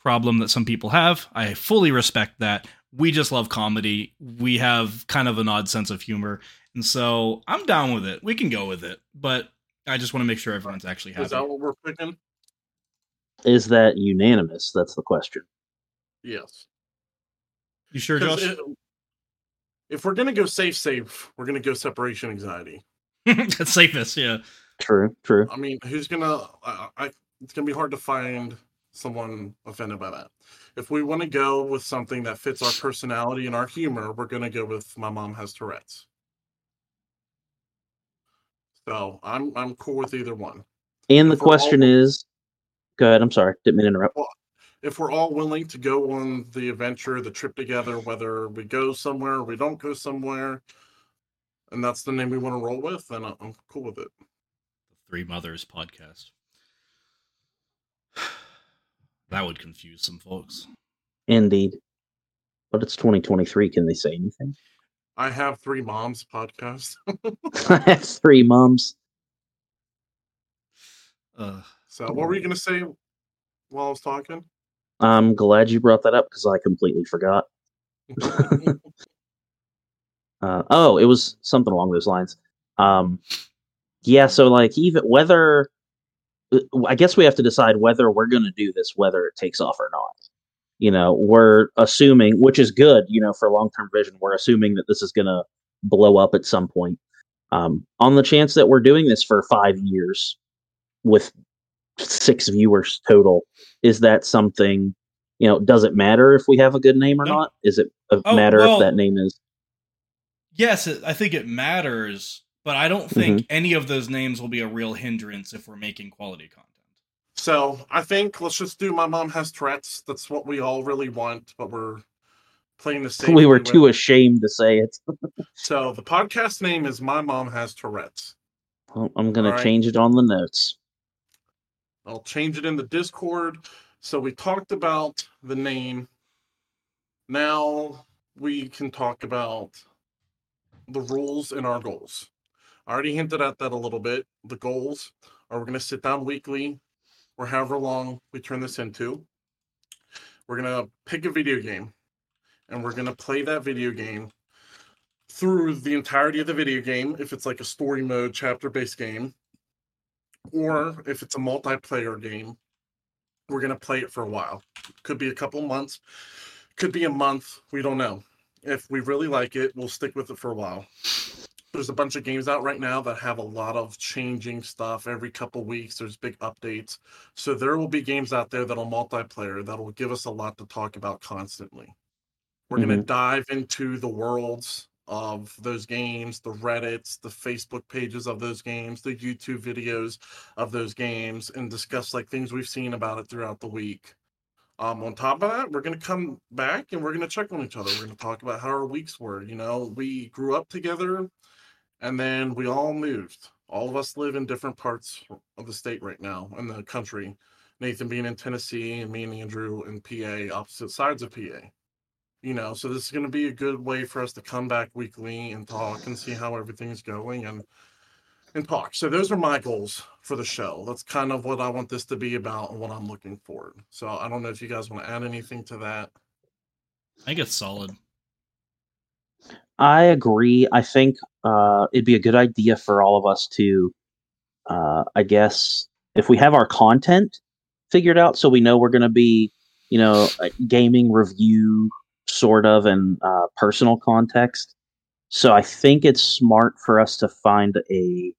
problem that some people have. I fully respect that. We just love comedy. We have kind of an odd sense of humor. And so I'm down with it. We can go with it. But I just want to make sure everyone's actually Is that what we're picking? Is that unanimous? That's the question. Yes. You sure, Josh? it- if we're gonna go safe, safe, we're gonna go separation anxiety. That's safest, yeah. True, true. I mean, who's gonna? I, I it's gonna be hard to find someone offended by that. If we want to go with something that fits our personality and our humor, we're gonna go with my mom has Tourette's. So I'm I'm cool with either one. And the If we're all- question is, go ahead. I'm sorry, didn't mean to interrupt. If we're all willing to go on the adventure, the trip together, whether we go somewhere or we don't go somewhere, and that's the name we want to roll with, then I- I'm cool with it. Three Mothers podcast. That would confuse some folks. Indeed. But it's 2023. Can they say anything? I have three moms podcast. I have three moms. Uh, So what were you gonna say while I was talking? I'm glad you brought that up because I completely forgot. Uh, oh, it was something along those lines. Um, yeah, so like even whether uh, I guess we have to decide whether we're going to do this, whether it takes off or not. You know, we're assuming, which is good, you know, for long term vision. We're assuming that this is going to blow up at some point. Um, on the chance that we're doing this for five years with six viewers total, is that something? You know, does it matter if we have a good name or No. not? Is it a Oh, matter well- if that name is yes, it, I think it matters, but I don't think mm-hmm. any of those names will be a real hindrance if we're making quality content. so I think let's just do my mom has Tourette's. That's what we all really want, but we're playing the same. we were too ashamed to say it. So the podcast name is My Mom Has Tourette's. Well, I'm going to Alright. change it on the notes. I'll change it in the Discord. So we talked about the name. Now we can talk about the rules and our goals. I already hinted at that a little bit. The goals are we're going to sit down weekly or however long we turn this into. We're going to pick a video game and we're going to play that video game through the entirety of the video game if it's like a story mode chapter based game or if it's a multiplayer game, we're gonna play it for a while. Could be a couple months, could be a month. We don't know. If we really like it, we'll stick with it for a while. There's a bunch of games out right now that have a lot of changing stuff every couple weeks. There's big updates, so there will be games out there that'll multiplayer that'll give us a lot to talk about constantly. We're gonna mm-hmm. dive into the worlds of those games, the Reddits, the Facebook pages of those games, the YouTube videos of those games, and discuss like things we've seen about it throughout the week. Um, on top of that, we're gonna come back and we're gonna check on each other. We're gonna talk about how our weeks were. You know, we grew up together, and then we all moved. All of us live in different parts of the state right now, in the country. Nathan being in Tennessee, and me and Andrew in PA, opposite sides of PA you know so this is going to be a good way for us to come back weekly and talk and see how everything's going and and talk so those are my goals for the show that's kind of what i want this to be about and what i'm looking for so i don't know if you guys want to add anything to that I think it's solid. I agree. I think uh, it'd be a good idea for all of us to, uh, I guess, if we have our content figured out, so we know we're going to be, you know, a gaming review sort of and uh, personal context. So I think it's smart for us to find a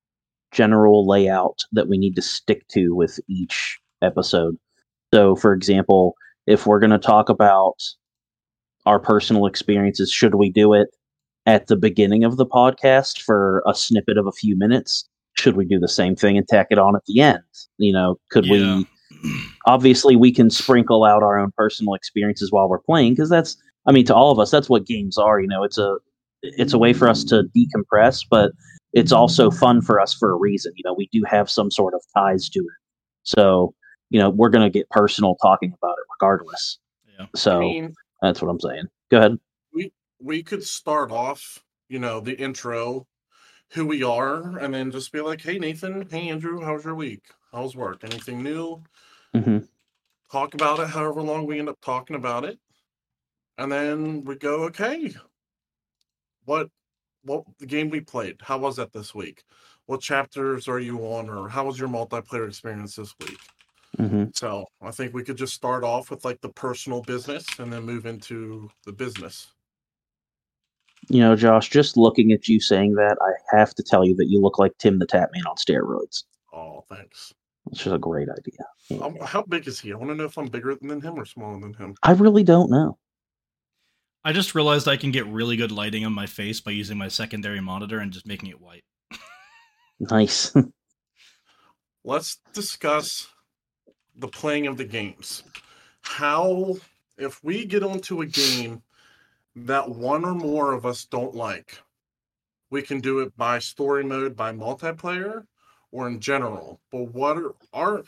general layout that we need to stick to with each episode. So, for example, if we're going to talk about our personal experiences, should we do it at the beginning of the podcast for a snippet of a few minutes? Should we do the same thing and tack it on at the end? You know, could Yeah. we obviously we can sprinkle out our own personal experiences while we're playing because that's I mean to all of us that's what games are, you know, it's a it's a way for us to decompress, but it's also fun for us for a reason. You know, we do have some sort of ties to it. So, you know, we're going to get personal talking about it regardless. Yeah. So I mean, that's what I'm saying. Go ahead. we we could start off, you know, the intro, who we are, and then just be like, "Hey, Nathan. Hey, Andrew. How's your week? How's work? Anything new?" hmm Talk about it. However long we end up talking about it, and then we go, "Okay, what, what the game we played? How was that this week? What chapters are you on, or how was your multiplayer experience this week?" hmm So I think we could just start off with like the personal business, and then move into the business. You know, Josh, just looking at you saying that, I have to tell you that you look like Tim the Tap Man on steroids. Oh, thanks. It's just a great idea. Um, how big is he? I want to know if I'm bigger than him or smaller than him. I really don't know. I just realized I can get really good lighting on my face by using my secondary monitor and just making it white. Nice. Let's discuss the playing of the games. How, if we get onto a game that one or more of us don't like, we can do it by story mode, by multiplayer, or in general. But what are our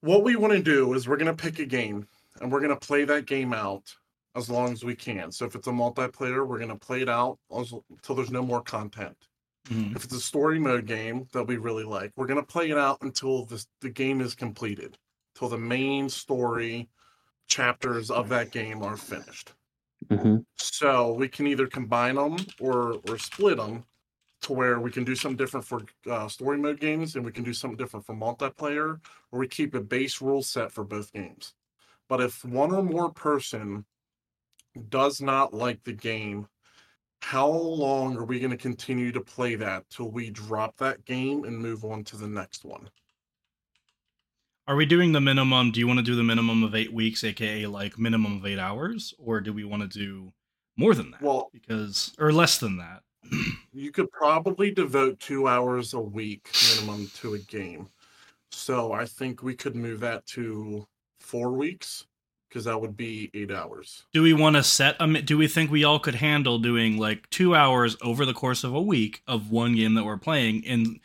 what we want to do is we're going to pick a game and we're going to play that game out as long as we can. So if it's a multiplayer, we're going to play it out until there's no more content. Mhm. If it's a story mode game that we really like, we're gonna play it out until this the game is completed, till the main story chapters of that game are finished. hmm So we can either combine them or or split them to where we can do something different for uh, story mode games and we can do something different for multiplayer, or we keep a base rule set for both games. But if one or more person does not like the game, how long are we going to continue to play that till we drop that game and move on to the next one? Are we doing the minimum? Do you want to do the minimum of eight weeks, aka like minimum of eight hours, or do we want to do more than that? Well- because or less than that. You could probably devote two hours a week minimum to a game. So I think we could move that to four weeks because that would be eight hours. do we want to set a? Do we think we all could handle doing like two hours over the course of a week of one game that we're playing, and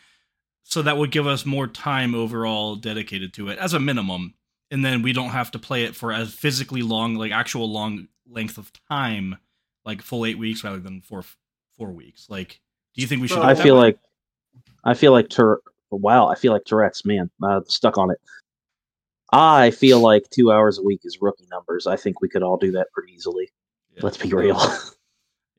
so that would give us more time overall dedicated to it as a minimum, and then we don't have to play it for as physically long, like actual long length of time, like full eight weeks rather than four four weeks. Like, do you think we should? Do I that feel way? like, I feel like Tour. Wow, I feel like Tourette's. Man, uh, stuck on it. I feel like two hours a week is rookie numbers. I think we could all do that pretty easily. Yeah. Let's be real.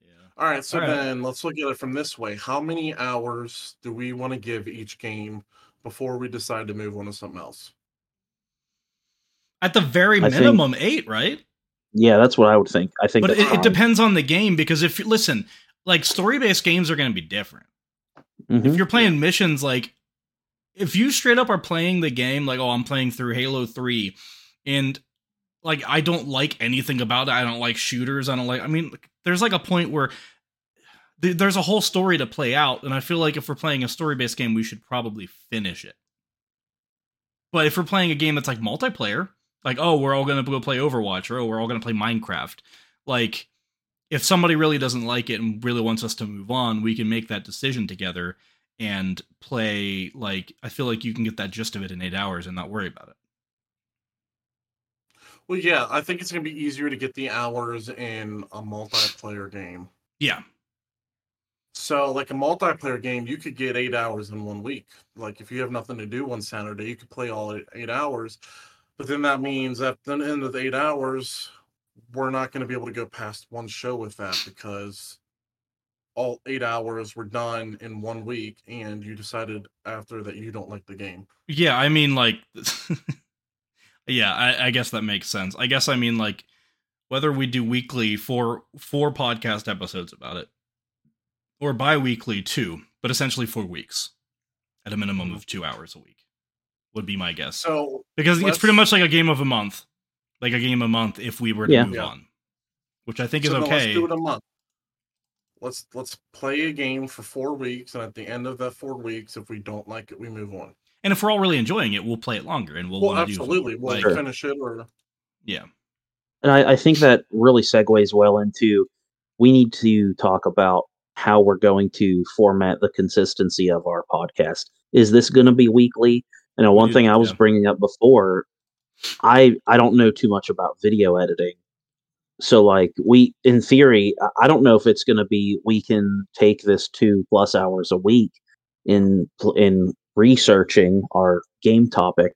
Yeah. All right. So All right. then let's look at it from this way. How many hours do we want to give each game before we decide to move on to something else? At the very I think- minimum, eight, right? yeah, that's what I would think. I think. But it, it depends on the game because if you listen, like story based games are going to be different. Mhm. If you're playing missions, like if you straight up are playing the game, like oh, I'm playing through Halo Three, and like I don't like anything about it. I don't like shooters. I don't like. I mean, there's like a point where th- there's a whole story to play out, and I feel like if we're playing a story based game, we should probably finish it. But if we're playing a game that's like multiplayer, like oh, we're all gonna go play Overwatch, or oh, we're all gonna play Minecraft, like if somebody really doesn't like it and really wants us to move on, we can make that decision together and play like I feel like you can get that gist of it in eight hours and not worry about it. Well, yeah, I think it's going to be easier to get the hours in a multiplayer game. Yeah. So, like a multiplayer game, you could get eight hours in one week. Like, if you have nothing to do one Saturday, you could play all eight, eight hours. But then that means at the end of the eight hours, we're not going to be able to go past one show with that because all eight hours were done in one week, and you decided after that you don't like the game. Yeah, I mean like Yeah, I, I guess that makes sense. I guess I mean like whether we do weekly for four podcast episodes about it or bi-weekly two, but essentially four weeks at a minimum mm-hmm. of two hours a week would be my guess. So, because it's pretty much like a game of a month, like a game a month if we were to Yeah. move Yeah. on, which I think is so then let's okay. do it a month. Let's let's play a game for four weeks, and at the end of that four weeks, if we don't like it, we move on. And if we're all really enjoying it, we'll play it longer and we'll Well, absolutely, do we'll like, finish it or yeah. and I, I think that really segues well into we need to talk about how we're going to format the consistency of our podcast. Is this going to be weekly? You know, one Yeah, thing I was yeah. bringing up before, I I don't know too much about video editing. So like we in theory, I- don't know if it's going to be we can take this 2 plus hours a week in in researching our game topic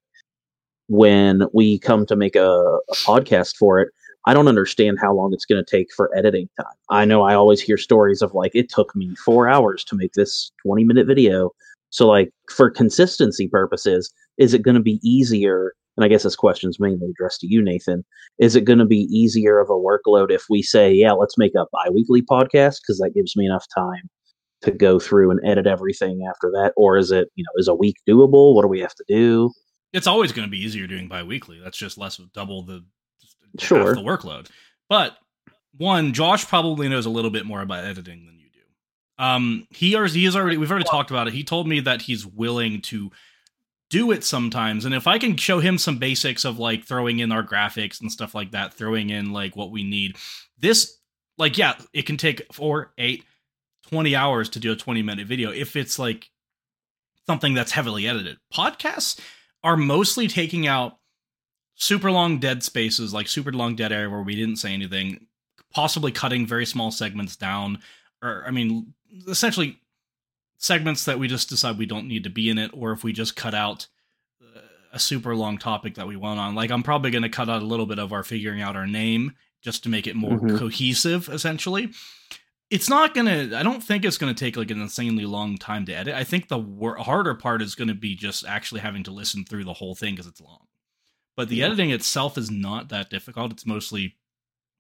when we come to make a, a podcast for it. I don't understand how long it's going to take for editing time. I know i always hear stories of like it took me four hours to make this 20 minute video. So like for consistency purposes is it going to be easier and i guess this question's mainly addressed to you nathan is it going to be easier of a workload if we say yeah let's make a bi-weekly podcast because that gives me enough time to go through and edit everything after that or is it you know is a week doable what do we have to do It's always going to be easier doing bi-weekly. That's just less of double the Sure. the workload. But one, Josh probably knows a little bit more about editing than you do. Um, he or he has already we've already talked about it. He told me that he's willing to do it sometimes, and if I can show him some basics of like throwing in our graphics and stuff like that, throwing in like what we need, this like yeah, it can take four, eight, 20 hours to do a 20 minute video if it's like something that's heavily edited. Podcasts are mostly taking out super long dead spaces, like super long dead air where we didn't say anything, possibly cutting very small segments down, or I mean, essentially segments that we just decide we don't need to be in it, or if we just cut out uh, a super long topic that we went on. Like I'm probably going to cut out a little bit of our figuring out our name just to make it more Mhm. cohesive, essentially. It's not gonna. I don't think it's gonna take like an insanely long time to edit. I think the wor- harder part is gonna be just actually having to listen through the whole thing because it's long. But the Yeah. editing itself is not that difficult. It's mostly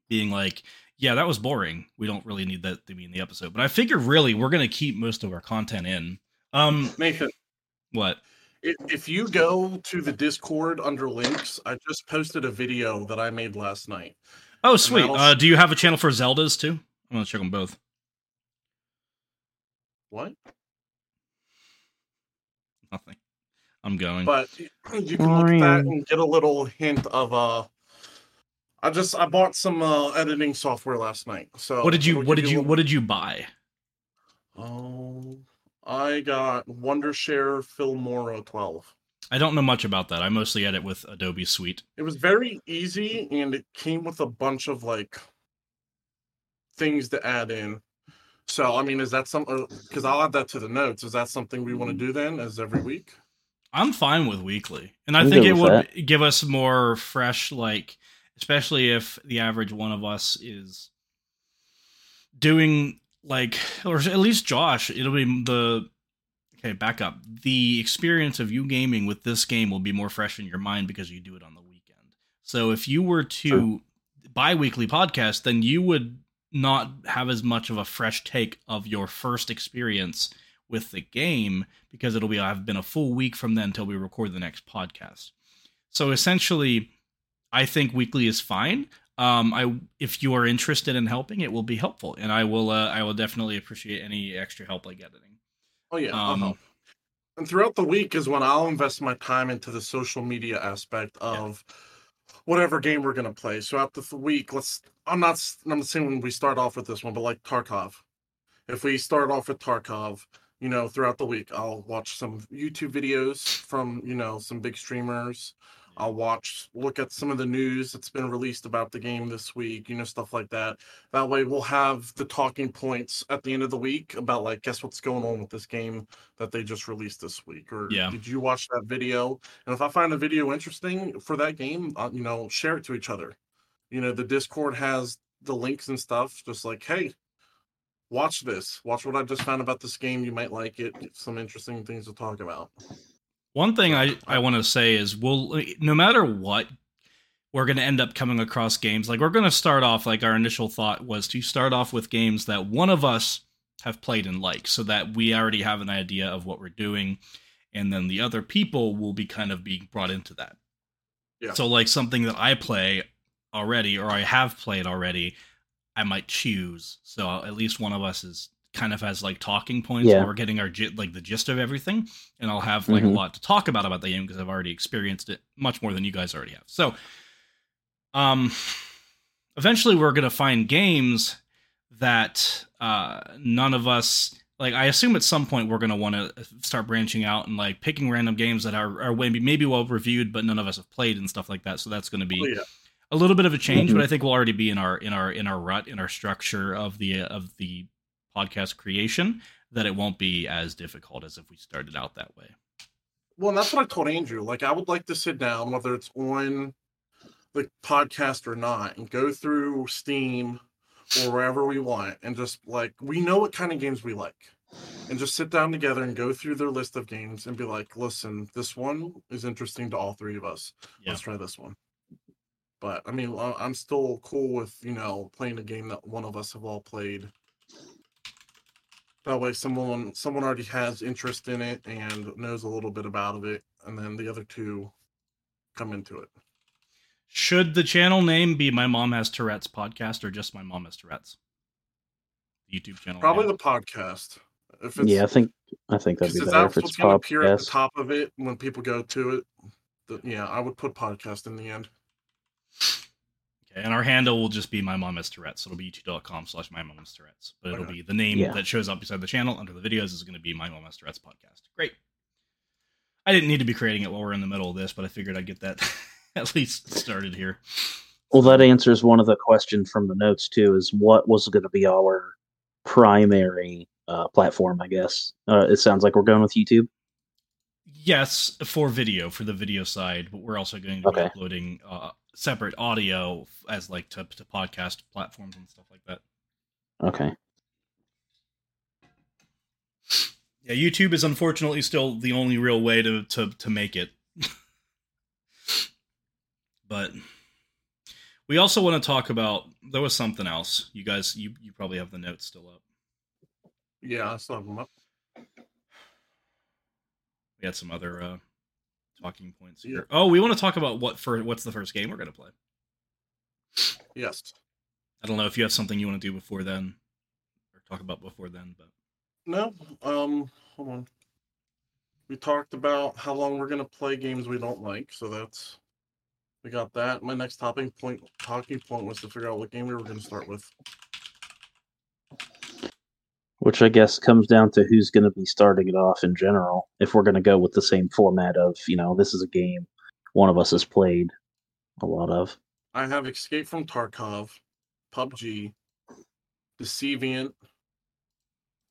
being like, yeah, that was boring. We don't really need that to be in the episode. But I figure really we're gonna keep most of our content in. Um, Nathan, what? if you go to the Discord under links, I just posted a video that I made last night. Oh, sweet. Uh, do you have a channel for Zeldas too? I'm gonna check them both. What? Nothing. I'm going. But y- you can look at that and get a little hint of uh I just I bought some uh editing software last night. So what did you? What did you? a What did you buy? Oh, I got Wondershare Filmora 12. I don't know much about that. I mostly edit with Adobe Suite. It was very easy and it came with a bunch of like things to add in. So, I mean, is that something because I'll add that to the notes. Is that something we want to do then as every week? I'm fine with weekly, and I I'm think it with would give us more fresh, like, especially if the average one of us is doing like, or at least Josh. It'll be the okay. Back up. The experience of you gaming with this game will be more fresh in your mind because you do it on the weekend. So if you were to True. bi-weekly podcast, then you would not have as much of a fresh take of your first experience with the game because it'll be I've been a full week from then until we record the next podcast. So essentially, I think weekly is fine. Um, I if you are interested in helping, it will be helpful, and I will uh, I will definitely appreciate any extra help like editing. Oh yeah. Um, uh-huh. And throughout the week is when I'll invest my time into the social media aspect of whatever game we're gonna play. So after the week, let's. I'm not. I'm not saying when we start off with this one, but like Tarkov. If we start off with Tarkov, you know, throughout the week, I'll watch some YouTube videos from you know some big streamers. I'll watch, look at some of the news that's been released about the game this week, you know, stuff like that. That way, we'll have the talking points at the end of the week about like, guess what's going on with this game that they just released this week, or Yeah. did you watch that video? And if I find a video interesting for that game, uh, you know, share it to each other. You know, the Discord has the links and stuff. Just like, hey, watch this. Watch what I just found about this game. You might like it. Some interesting things to talk about. One thing I, I want to say is we'll no matter what we're going to end up coming across games like we're going to start off like our initial thought was to start off with games that one of us have played and like so that we already have an idea of what we're doing and then the other people will be kind of being brought into that. Yeah. So like something that I play already or I have played already I might choose so at least one of us is kind of has like talking points Yeah. where we're getting our like the gist of everything and I'll have like Mhm. a lot to talk about about the game because I've already experienced it much more than you guys already have. So, um, eventually we're gonna find games that uh, none of us like. I assume at some point we're going to want to start branching out and like picking random games that are, are maybe maybe well reviewed, but none of us have played and stuff like that. So that's going to be Oh, yeah. a little bit of a change, Mhm. but I think we'll already be in our in our in our rut in our structure of the of the podcast creation that it won't be as difficult as if we started out that way. Well, and that's what I told Andrew. Like, I would like to sit down, whether it's on the podcast or not, and go through Steam or wherever we want, and just like we know what kind of games we like, and just sit down together and go through their list of games and be like, listen, this one is interesting to all three of us. Yeah. Let's try this one. But I mean, I'm still cool with you know playing a game that one of us have all played. That way, someone someone already has interest in it and knows a little bit about it, and then the other two come into it. Should the channel name be My Mom Has Tourette's podcast or just My Mom Has Tourette's? YouTube channel. Probably name. the podcast. If it's, yeah, I think I think that'd be better that's if what's it's going to appear at the podcast. top of it when people go to it. The, yeah, I would put podcast in the end. Okay, and our handle will just be My Mom Has Tourette's. It'll be youtube.com slash My Mom Has Tourette's. But it'll be the name Yeah. that shows up beside the channel under the videos is going to be My Mom Has Tourette's podcast. Great. I didn't need to be creating it while we're in the middle of this, but I figured I'd get that at least started here. Well, that answers one of the questions from the notes too. Is what was going to be our primary uh, platform? I guess uh, it sounds like we're going with YouTube. Yes, for video, for the video side, but we're also going to be Okay. uploading uh, separate audio as like to, to podcast platforms and stuff like that. Okay. Yeah, YouTube is unfortunately still the only real way to to to make it. but we also want to talk about there was something else. You guys you you probably have the notes still up. Yeah, I still have them up. We had some other uh talking points Yeah. here. Oh, we want to talk about what for what's the first game we're going to play. Yes. I don't know if you have something you want to do before then or talk about before then, but No. Um. Hold on. We talked about how long we're gonna play games we don't like, so that's we got that. My next topic point talking point was to figure out what game we were gonna start with. Which I guess comes down to who's going to be starting it off in general. If we're going to go with the same format of, you know, this is a game one of us has played a lot of. I have Escape from Tarkov, PUBG, Deceive Inc,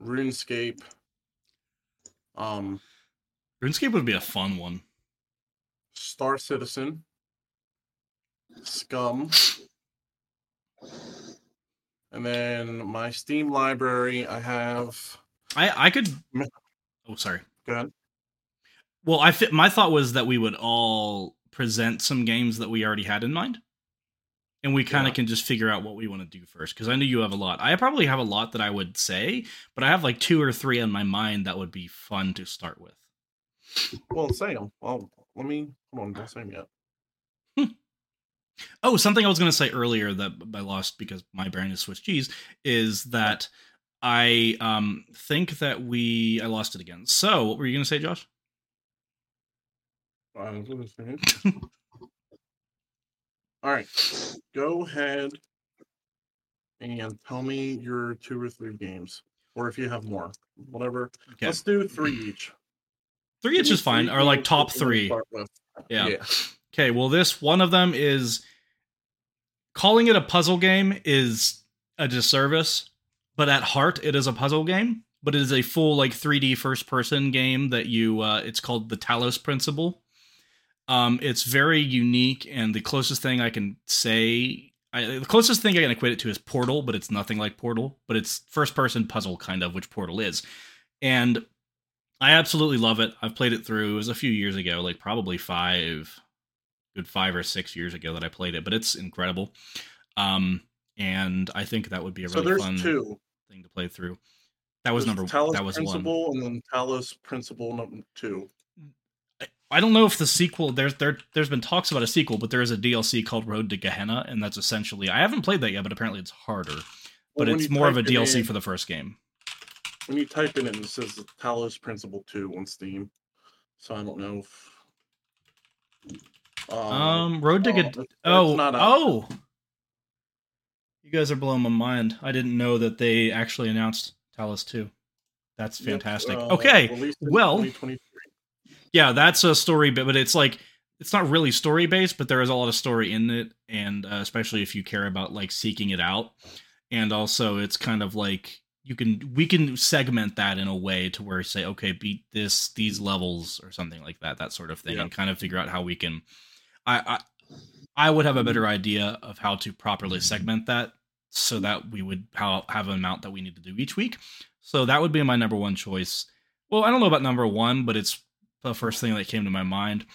RuneScape. Um, RuneScape would be a fun one. Star Citizen, Scum, and then my Steam library. I have. I I could Oh, sorry. Go ahead. Well, I fit, my thought was that we would all present some games that we already had in mind. And we kind of Yeah. can just figure out what we want to do first because I know you have a lot. I probably have a lot that I would say, but I have like two or three on my mind that would be fun to start with. Well, say them. Well, let me. Hold on, don't say them yet. Oh, something I was going to say earlier that I lost because my brain is Swiss cheese is that I um think that we I lost it again. So, what were you going to say, Josh? I was gonna say it. All right, go ahead and tell me your two or three games, or if you have more, whatever. Okay. Let's do three each. Three each is fine, or like top that we're gonna three. Yeah. yeah. Okay, well, this one of them is calling it a puzzle game is a disservice, but at heart, it is a puzzle game. But it is a full like 3D first person game that you. Uh, it's called the Talos Principle. Um, it's very unique, and the closest thing I can say, I, the closest thing I can equate it to is Portal, but it's nothing like Portal. But it's first person puzzle kind of, which Portal is, and I absolutely love it. I've played it through. It was a few years ago, like probably five, good five or six years ago that I played it, but it's incredible. Um, and I think that would be a So really fun two. thing to play through. That was There's number. Talos that was one. Principle, and then Talos Principle number two. I don't know if the sequel there's there there's been talks about a sequel, but there is a DLC called Road to Gehenna, and that's essentially I haven't played that yet, but apparently it's harder. But Well, when it's more of a DLC in- for the first game. When you type in it it says Talos Principle two on Steam. So I don't know if. Um, Um, Road to oh, it's Oh, not out. oh, You guys are blowing my mind. I didn't know that they actually announced Talos 2. That's Yep, fantastic. uh, okay. well- Yeah, that's a story bit, but it's like it's not really story based, but there is a lot of story in it, and uh, especially if you care about like seeking it out, and also it's kind of like you can we can segment that in a way to where say okay beat this these levels or something like that that sort of thing Yeah. and kind of figure out how we can I, I i would have a better idea of how to properly segment that so that we would have an amount that we need to do each week. So that would be my number one choice. Well i don't know about number one but it's the first thing that came to my mind.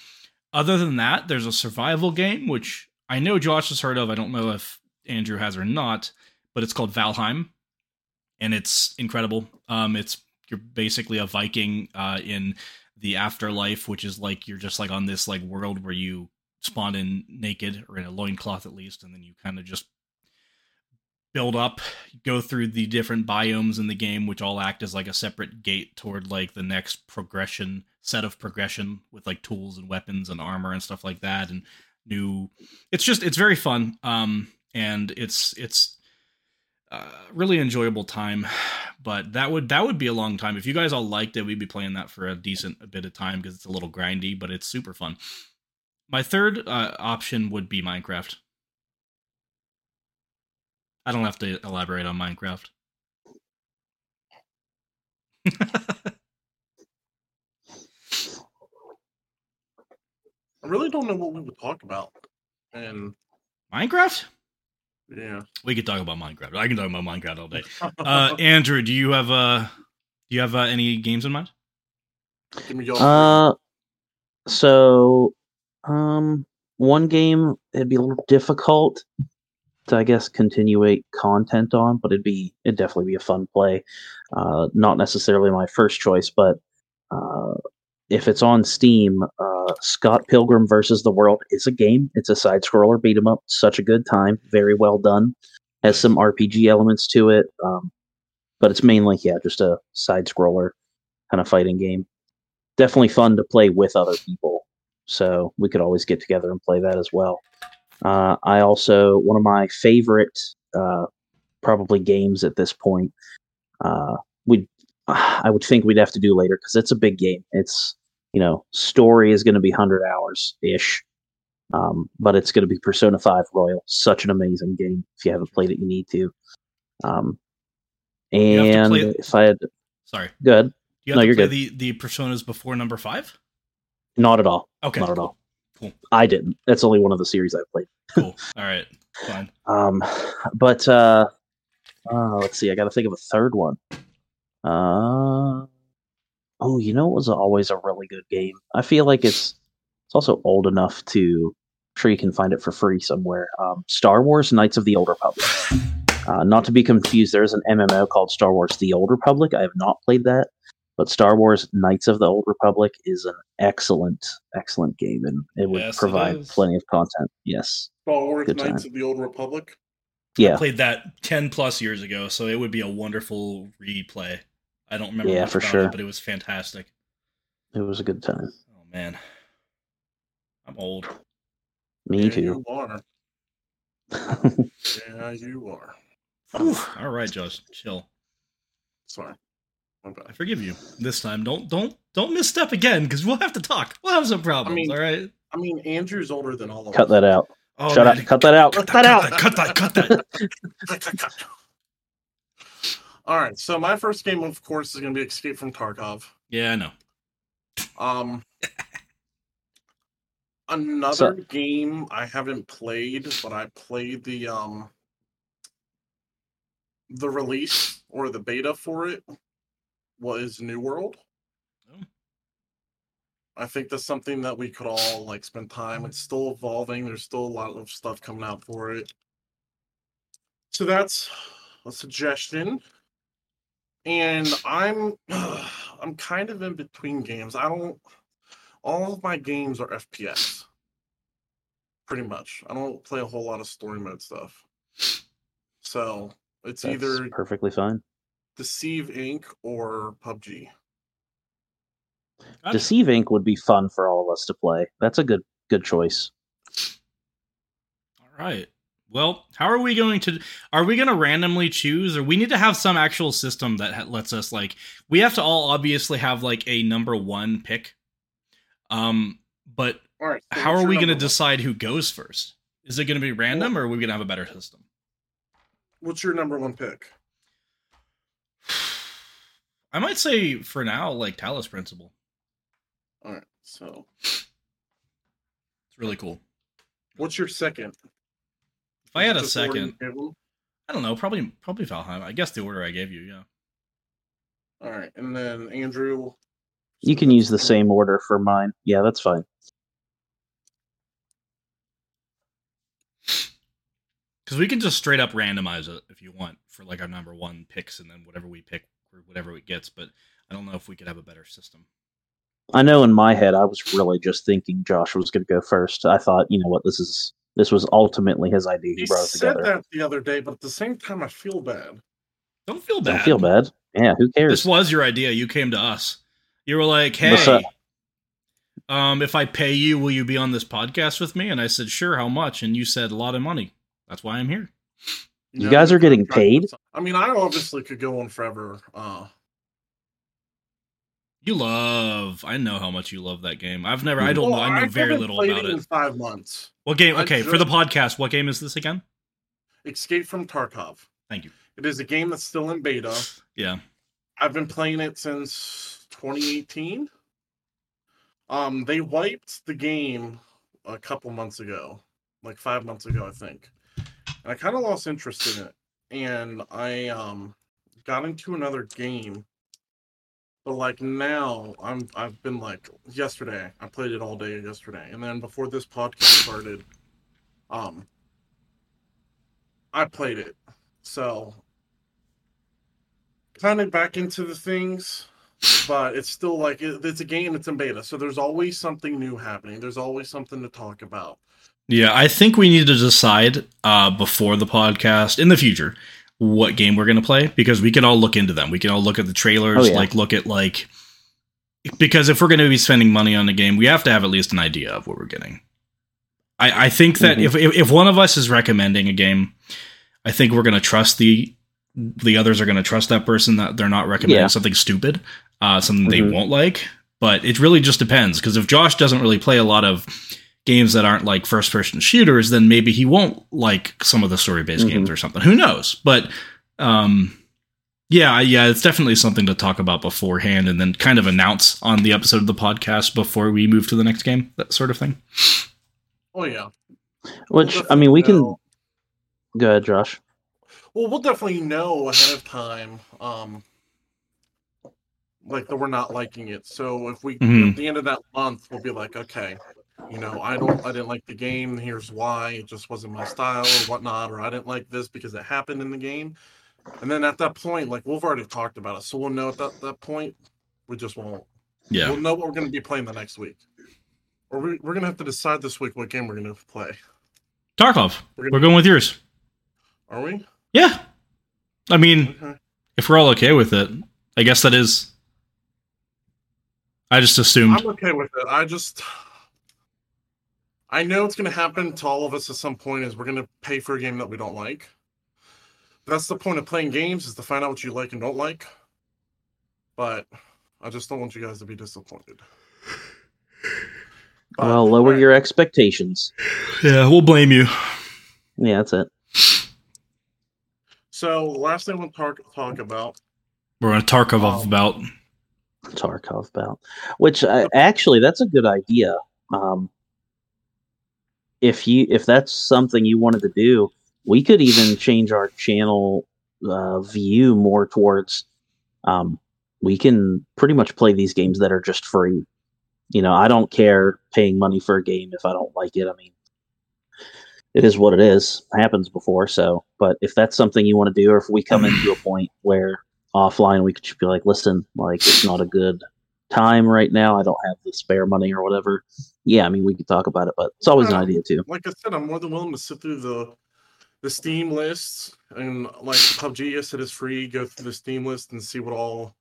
Other than that there's a survival game which i know josh has heard of. I don't know if andrew has or not but it's called valheim and it's incredible. Um, it's you're basically a Viking uh, in the afterlife, which is like you're just like on this like world where you spawn in naked or in a loincloth at least, and then you kind of just build up, go through the different biomes in the game, which all act as like a separate gate toward like the next progression set of progression with like tools and weapons and armor and stuff like that, and new. It's just it's very fun. Um, and it's it's uh, really enjoyable time but that would that would be a long time if you guys all liked it we'd be playing that for a decent bit of time because it's a little grindy but it's super fun my third uh, option would be minecraft. I don't have to elaborate on minecraft. I really don't know what we would talk about. And minecraft? Yeah. we could talk about minecraft. I can talk about minecraft all day. Uh andrew do you have uh do you have uh, any games in mind? Give me your Uh, so, um, one game it'd be a little difficult to, I guess, continuate content on, but it'd be it'd definitely be a fun play. Uh, not necessarily my first choice, but uh, if it's on Steam, uh, Scott Pilgrim versus the World is a game. It's a side scroller beat 'em up. Such a good time. Very well done. Has some RPG elements to it, um, but it's mainly yeah, just a side scroller kind of fighting game definitely fun to play with other people. So we could always get together and play that as well. Uh, I also one of my favorite uh, probably games at this point. Uh, we I would think we'd have to do later because it's a big game. It's you know story is going to be hundred hours ish, um, but it's going to be Persona Five Royal. Such an amazing game. If you haven't played it, you need to. Um, to and play if I had sorry good, you have No, to you're play good. the the personas before number five not at all. okay Not at all. Cool. I didn't. That's only one of the series I've played. cool all right fine Um, but uh, uh, let's see. I got to think of a third one. Uh, oh, you know, it was always a really good game. I feel like it's it's also old enough to. I'm sure you can find it for free somewhere. Um, Star Wars: Knights of the Old Republic. Uh, not to be confused, there's an MMO called Star Wars: The Old Republic. I have not played that, but Star Wars: Knights of the Old Republic is an excellent, excellent game, and it would Yes, provide is. plenty of content. Yes, Star Wars Good Knights of the Old Republic. yeah, I played that 10 plus years ago so it would be a wonderful replay i don't remember Yeah, much for about sure. it, but it was fantastic it was a good time. oh man i'm old Me yeah, too. You are. Yeah, you are. Whew. all right josh chill Sorry. My i forgive you this time don't don't don't misstep again because we'll have to talk we'll have some problems mean- all right I mean, Andrew's older than all of Cut us. that out. oh, Shut man. up. Cut that out. Cut that out. cut that cut that Cut, cut, cut. All right. So my first game, of course, is going to be Escape from Tarkov. yeah i know Um, another So- game I haven't played, but I played the um the release or the beta for it was New World. Oh. I think that's something that we could all like spend time. It's still evolving. There's still a lot of stuff coming out for it. So that's a suggestion. And I'm I'm kind of in between games. I don't all of my games are FPS. Pretty much. I don't play a whole lot of story mode stuff. So it's That's either perfectly fine. Deceive Inc. or PUBG. Gotcha. Deceive Inc. would be fun for all of us to play. That's a good good choice. all right Well, how are we going to? Are we going to randomly choose, or we need to have some actual system that ha- lets us like? We have to all obviously have like a number one pick. Um, but All right. so how are we going to decide who goes first? Is it going to be random, or are we going to have a better system? What's your number one pick? I might say for now, like Talos Principle. All right. So, It's really cool. what's your second? If I had a Just the order you second. I don't know. Probably, probably Valheim. I guess the order I gave you. Yeah. All right, and then Andrew. You can use the same order for mine. Yeah, that's fine. Because we can just straight up randomize it if you want for like our number one picks, and then whatever we pick or whatever it gets. But I don't know if we could have a better system. I know in my head I was really just thinking Josh was going to go first. I thought, you know what, this is this was ultimately his idea. He He brought it said together. that the other day, but at the same time, I feel bad. Don't feel bad. Don't feel bad. Yeah, who cares? This was your idea. You came to us. You were like, "Hey, um, if I pay you, will you be on this podcast with me?" And I said, "Sure." How much? And you said, "A lot of money." That's why I'm here. You guys are getting paid? I mean, I obviously could go on forever. Uh, You love. I know how much you love that game. I've never. I don't well, know. I know haven't very little played about in it. five months. What game? I Okay, for the podcast, what game is this again? Escape from Tarkov. Thank you. It is a game that's still in beta. Yeah. I've been playing it since 2018. Um, they wiped the game a couple months ago, like five months ago, I think. I kind of lost interest in it, and I um got into another game. But like now, I'm I've been like yesterday. I played it all day yesterday, and then before this podcast started, um, I played it. So kind of back into the things, but it's still like it, it's a game. It's in beta, so there's always something new happening. There's always something to talk about. Yeah, I think we need to decide uh, before the podcast in the future what game we're going to play because we can all look into them. We can all look at the trailers, Oh, yeah. like look at like because if we're going to be spending money on a game, we have to have at least an idea of what we're getting. I, I think that Mhm. if, if if one of us is recommending a game, I think we're going to trust the the others are going to trust that person that they're not recommending Yeah. something stupid, uh, something they Mhm. won't like. But it really just depends because if Josh doesn't really play a lot of games that aren't like first person shooters, then maybe he won't like some of the story based Mhm. games or something. Who knows? But um yeah, yeah, it's definitely something to talk about beforehand and then kind of announce on the episode of the podcast before we move to the next game, that sort of thing. Oh yeah. Which We'll I mean, we can go ahead, Josh. Well, we'll definitely know ahead of time. Um, like that we're not liking it. So if we Mhm. at the end of that month, we'll be like, okay, you know, I don't, I didn't like the game. Here's why. It just wasn't my style or whatnot, or I didn't like this because it happened in the game. And then at that point, like we've already talked about it, so we'll know at that that point. We just won't. Yeah. We'll know what we're going to be playing the next week. Or we, we're going to have to decide this week what game we're going to play. Tarkov, We're gonna- we're going with yours. Are we? Yeah. I mean, Okay. if we're all okay with it, I guess that is. I just assumed. I'm okay with it. I just I know it's gonna happen to all of us at some point is we're gonna pay for a game that we don't like. That's the point of playing games is to find out what you like and don't like. But I just don't want you guys to be disappointed. But, well, lower alright, your expectations. Yeah, we'll blame you. Yeah, that's it. So the last thing I want to talk, talk about We're on Tarkov Um, about. Tarkov bout. Which uh, actually, that's a good idea. Um, if you if that's something you wanted to do, we could even change our channel uh, view more towards. Um, we can pretty much play these games that are just free. You know, I don't care paying money for a game if I don't like it. I mean, it is what it is. Happens before, so. But if that's something you want to do, or if we come into a point where offline we could just be like, listen, like it's not a good time right now. I don't have the spare money or whatever. Yeah, I mean we could talk about it, but it's always an idea too. like I said, I'm more than willing to sit through the the Steam lists and like PUBG. Yes, it is free. Go through the Steam list and see what all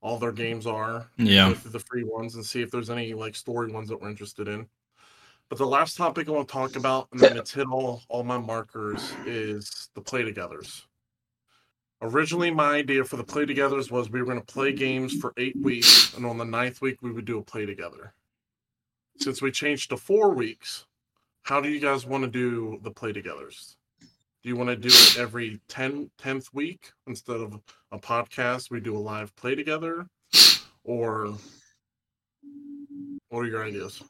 all their games are. Yeah. Go through the free ones and see if there's any like story ones that we're interested in. But the last topic I want to talk about, and then it's hit all, all my markers, is the play togethers. Originally, my idea for the play togethers was we were going to play games for eight weeks, and on the ninth week, we would do a play together. Since we changed to four weeks, how do you guys want to do the play togethers? Do you want to do it every 10, 10th week instead of a podcast? We do a live play together? Or what are your ideas?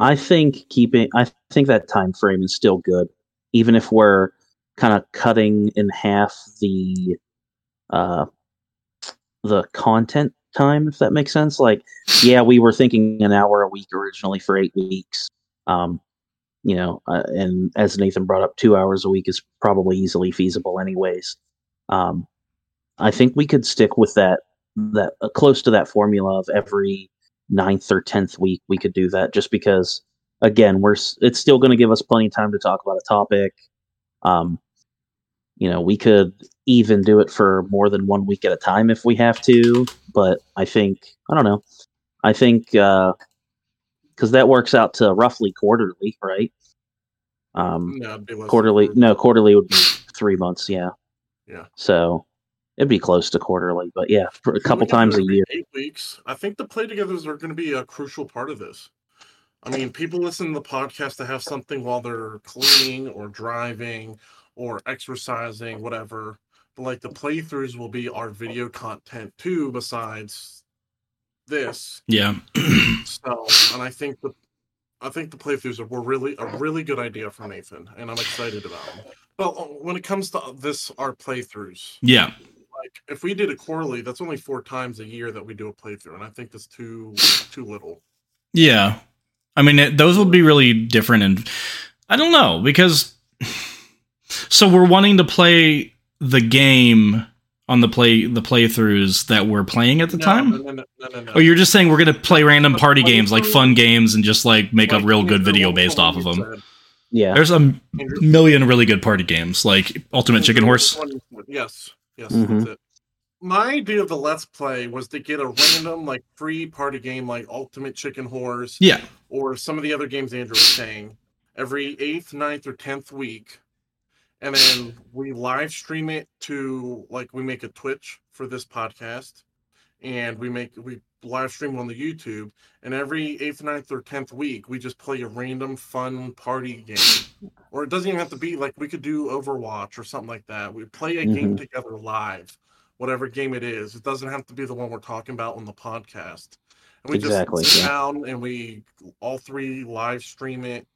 I think keeping I think that time frame is still good, even if we're kind of cutting in half the uh the content time, if that makes sense. Like, yeah, we were thinking an hour a week originally for eight weeks. Um, you know, uh, and as Nathan brought up, two hours a week is probably easily feasible, anyways. Um, I think we could stick with that that uh, close to that formula of every ninth or tenth week we could do that just because again we're it's still going to give us plenty of time to talk about a topic um you know we could even do it for more than one week at a time if we have to but i think i don't know i think uh because that works out to roughly quarterly right um No, it'd be less than quarterly no quarterly would be three months yeah Yeah. so it'd be close to quarterly but yeah for a couple look at it times a year Eight weeks. I think the play togethers are going to be a crucial part of this. I mean, people listen to the podcast to have something while they're cleaning or driving or exercising, whatever. But like the playthroughs will be our video content too, besides this. Yeah. So, and I think the I think the playthroughs are, were really a really good idea for Nathan, and I'm excited about them. But uh, when it comes to this, our playthroughs, yeah. like if we did it quarterly, that's only four times a year that we do a playthrough, and I think that's too too little. Yeah. I mean, it, those would be really different. And I don't know because. So we're wanting to play the game on the play the playthroughs that we're playing at the No, time. no, no, no, no, no, no. Oh, you're just saying we're gonna play random party games, like fun games, and just like make Like, a real good video based off of them. said, yeah There's a m- Andrew. million really good party games, like Ultimate Chicken Horse. one you said. Yes, yes, Mhm. My idea of the Let's Play was to get a random, like, free party game like Ultimate Chicken Horse Yeah, or some of the other games Andrew was saying every eighth, ninth, or tenth week. And then we live stream it to like we make a Twitch for this podcast and we make we live stream on the YouTube. And every eighth, ninth, or tenth week we just play a random fun party game. Or it doesn't even have to be like we could do Overwatch or something like that. We play a game mm-hmm. together live, whatever game it is. It doesn't have to be the one we're talking about on the podcast. And we Exactly, just sit yeah. down and we all three live stream it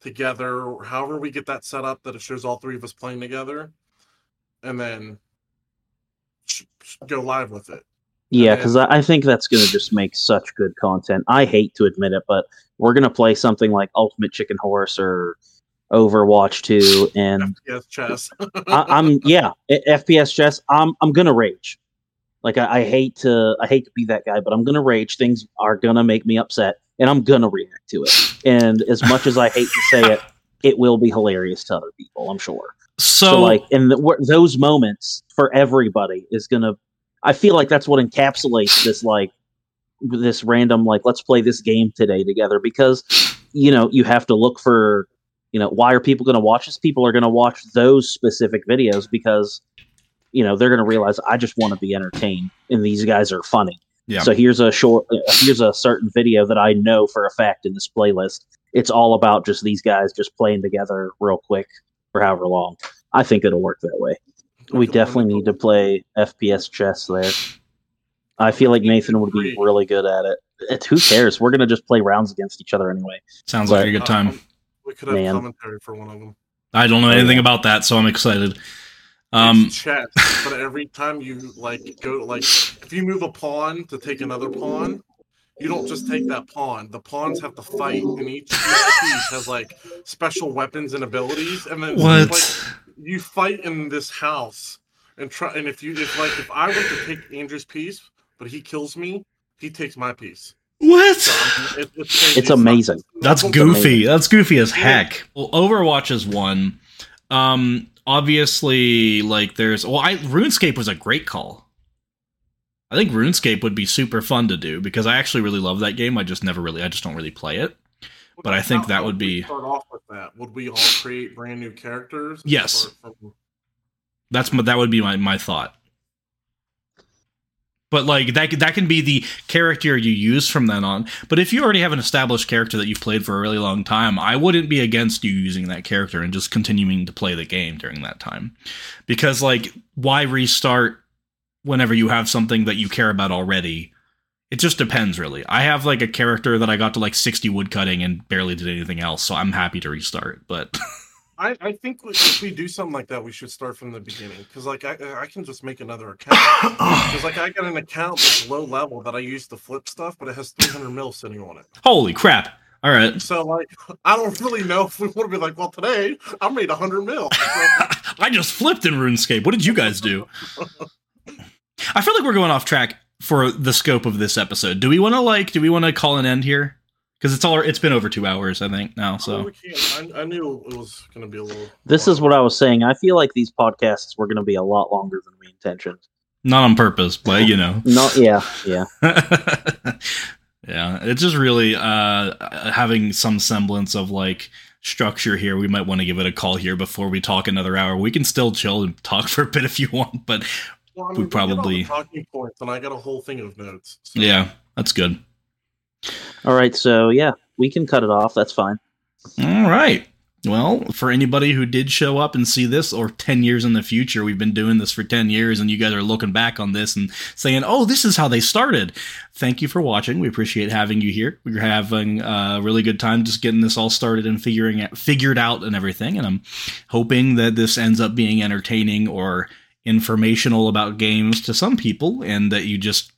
together, or however we get that set up that it shows all three of us playing together, and then go live with it. Yeah, because I, I think that's going to just make such good content. I hate to admit it, but we're going to play something like Ultimate Chicken Horse or Overwatch 2, and FPS chess. I, I'm yeah, FPS chess. I'm I'm gonna rage. Like I, I hate to I hate to be that guy, but I'm gonna rage. Things are gonna make me upset, and I'm gonna react to it. And as much as I hate to say it, it will be hilarious to other people. I'm sure. So, So, like, in the, those moments for everybody is gonna. I feel like that's what encapsulates this like this random like let's play this game today together because you know you have to look for you know why are people going to watch this? People are going to watch those specific videos because you know they're going to realize i just want to be entertained and these guys are funny. Yeah. so here's a short uh, here's a certain video that i know for a fact in this playlist. It's all about just these guys just playing together real quick for however long. I think it'll work that way. We definitely. it need to play fps chess there. I feel like nathan would be really good at it. It, who cares? We're going to just play rounds against each other anyway. Sounds like a good time. We could have Man. commentary for one of them. I don't know Oh, anything about that, so I'm excited. Um, chess, but every time you like go like if you move a pawn to take another pawn, you don't just take that pawn. The pawns have to fight, and each, each piece has like special weapons and abilities. And then what? like, you fight in this house and try. And if you if like if I were to take Andrew's piece, but he kills me, he takes my piece. What? So, I mean, it, it's. It's amazing. That's not- goofy. That's goofy as heck. Well, Overwatch is one. Um, obviously, like there's well, I RuneScape was a great call. I think RuneScape would be super fun to do because I actually really love that game. I just never really, I just don't really play it. But I think How- that how would we be- start off with that. Would we all create brand new characters? Yes. from- That's my, that would be my, my thought. But like that that can be the character you use from then on. But if you already have an established character that you've played for a really long time, I wouldn't be against you using that character and just continuing to play the game during that time. Because like why restart whenever you have something that you care about already? It just depends really. I have like a character that I got to like 60 woodcutting and barely did anything else, so I'm happy to restart. But I, I think if we do something like that, we should start from the beginning. Because like I, I can just make another account. Because like I got an account that's low level that I use to flip stuff, but it has 300 mil sitting on it. holy crap. All right. So like I don't really know if we want to be like, well, today I made 100 mil. I just flipped in RuneScape. What did you guys do? I feel like we're going off track for the scope of this episode. Do we want to like? Do we want to call an end here? Because it's all it's been over two hours, I think now. Oh, So. I, I knew it was going to be a little. This is what I was saying. I feel like these podcasts were going to be a lot longer than we intentioned. not on purpose, but you know. not yeah, yeah. yeah, it's just really uh having some semblance of like structure here. We might want to give it a call here before we talk another hour. We can still chill and talk for a bit if you want, but Well, I we mean, get all the probably- talking points, and I got a whole thing of notes. So- yeah, that's good. All right, so yeah, we can cut it off. That's fine. All right. Well, for anybody who did show up and see this, or 10 years in the future, we've been doing this for 10 years, and you guys are looking back on this and saying, oh, this is how they started. Thank you for watching. We appreciate having you here. We're having a really good time just getting this all started and figuring it, figured out and everything. And I'm hoping that this ends up being entertaining or informational about games to some people, and that you just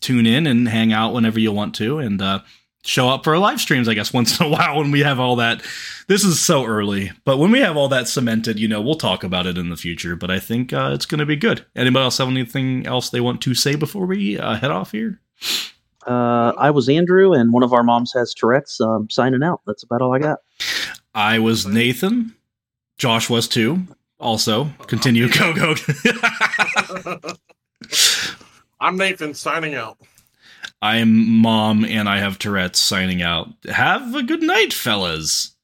tune in and hang out whenever you want to. And, uh, show up for our live streams, I guess, once in a while when we have all that. This is so early, but when we have all that cemented, you know, we'll talk about it in the future. But I think uh, it's going to be good. Anybody else have anything else they want to say before we uh, head off here? Uh, I was Andrew, and one of our moms has Tourette's. Um, signing out. That's about all I got. I was Nathan. Josh was too. Also, continue. Go, go. I'm Nathan signing out. I'm mom and I have Tourette's signing out. Have a good night, fellas.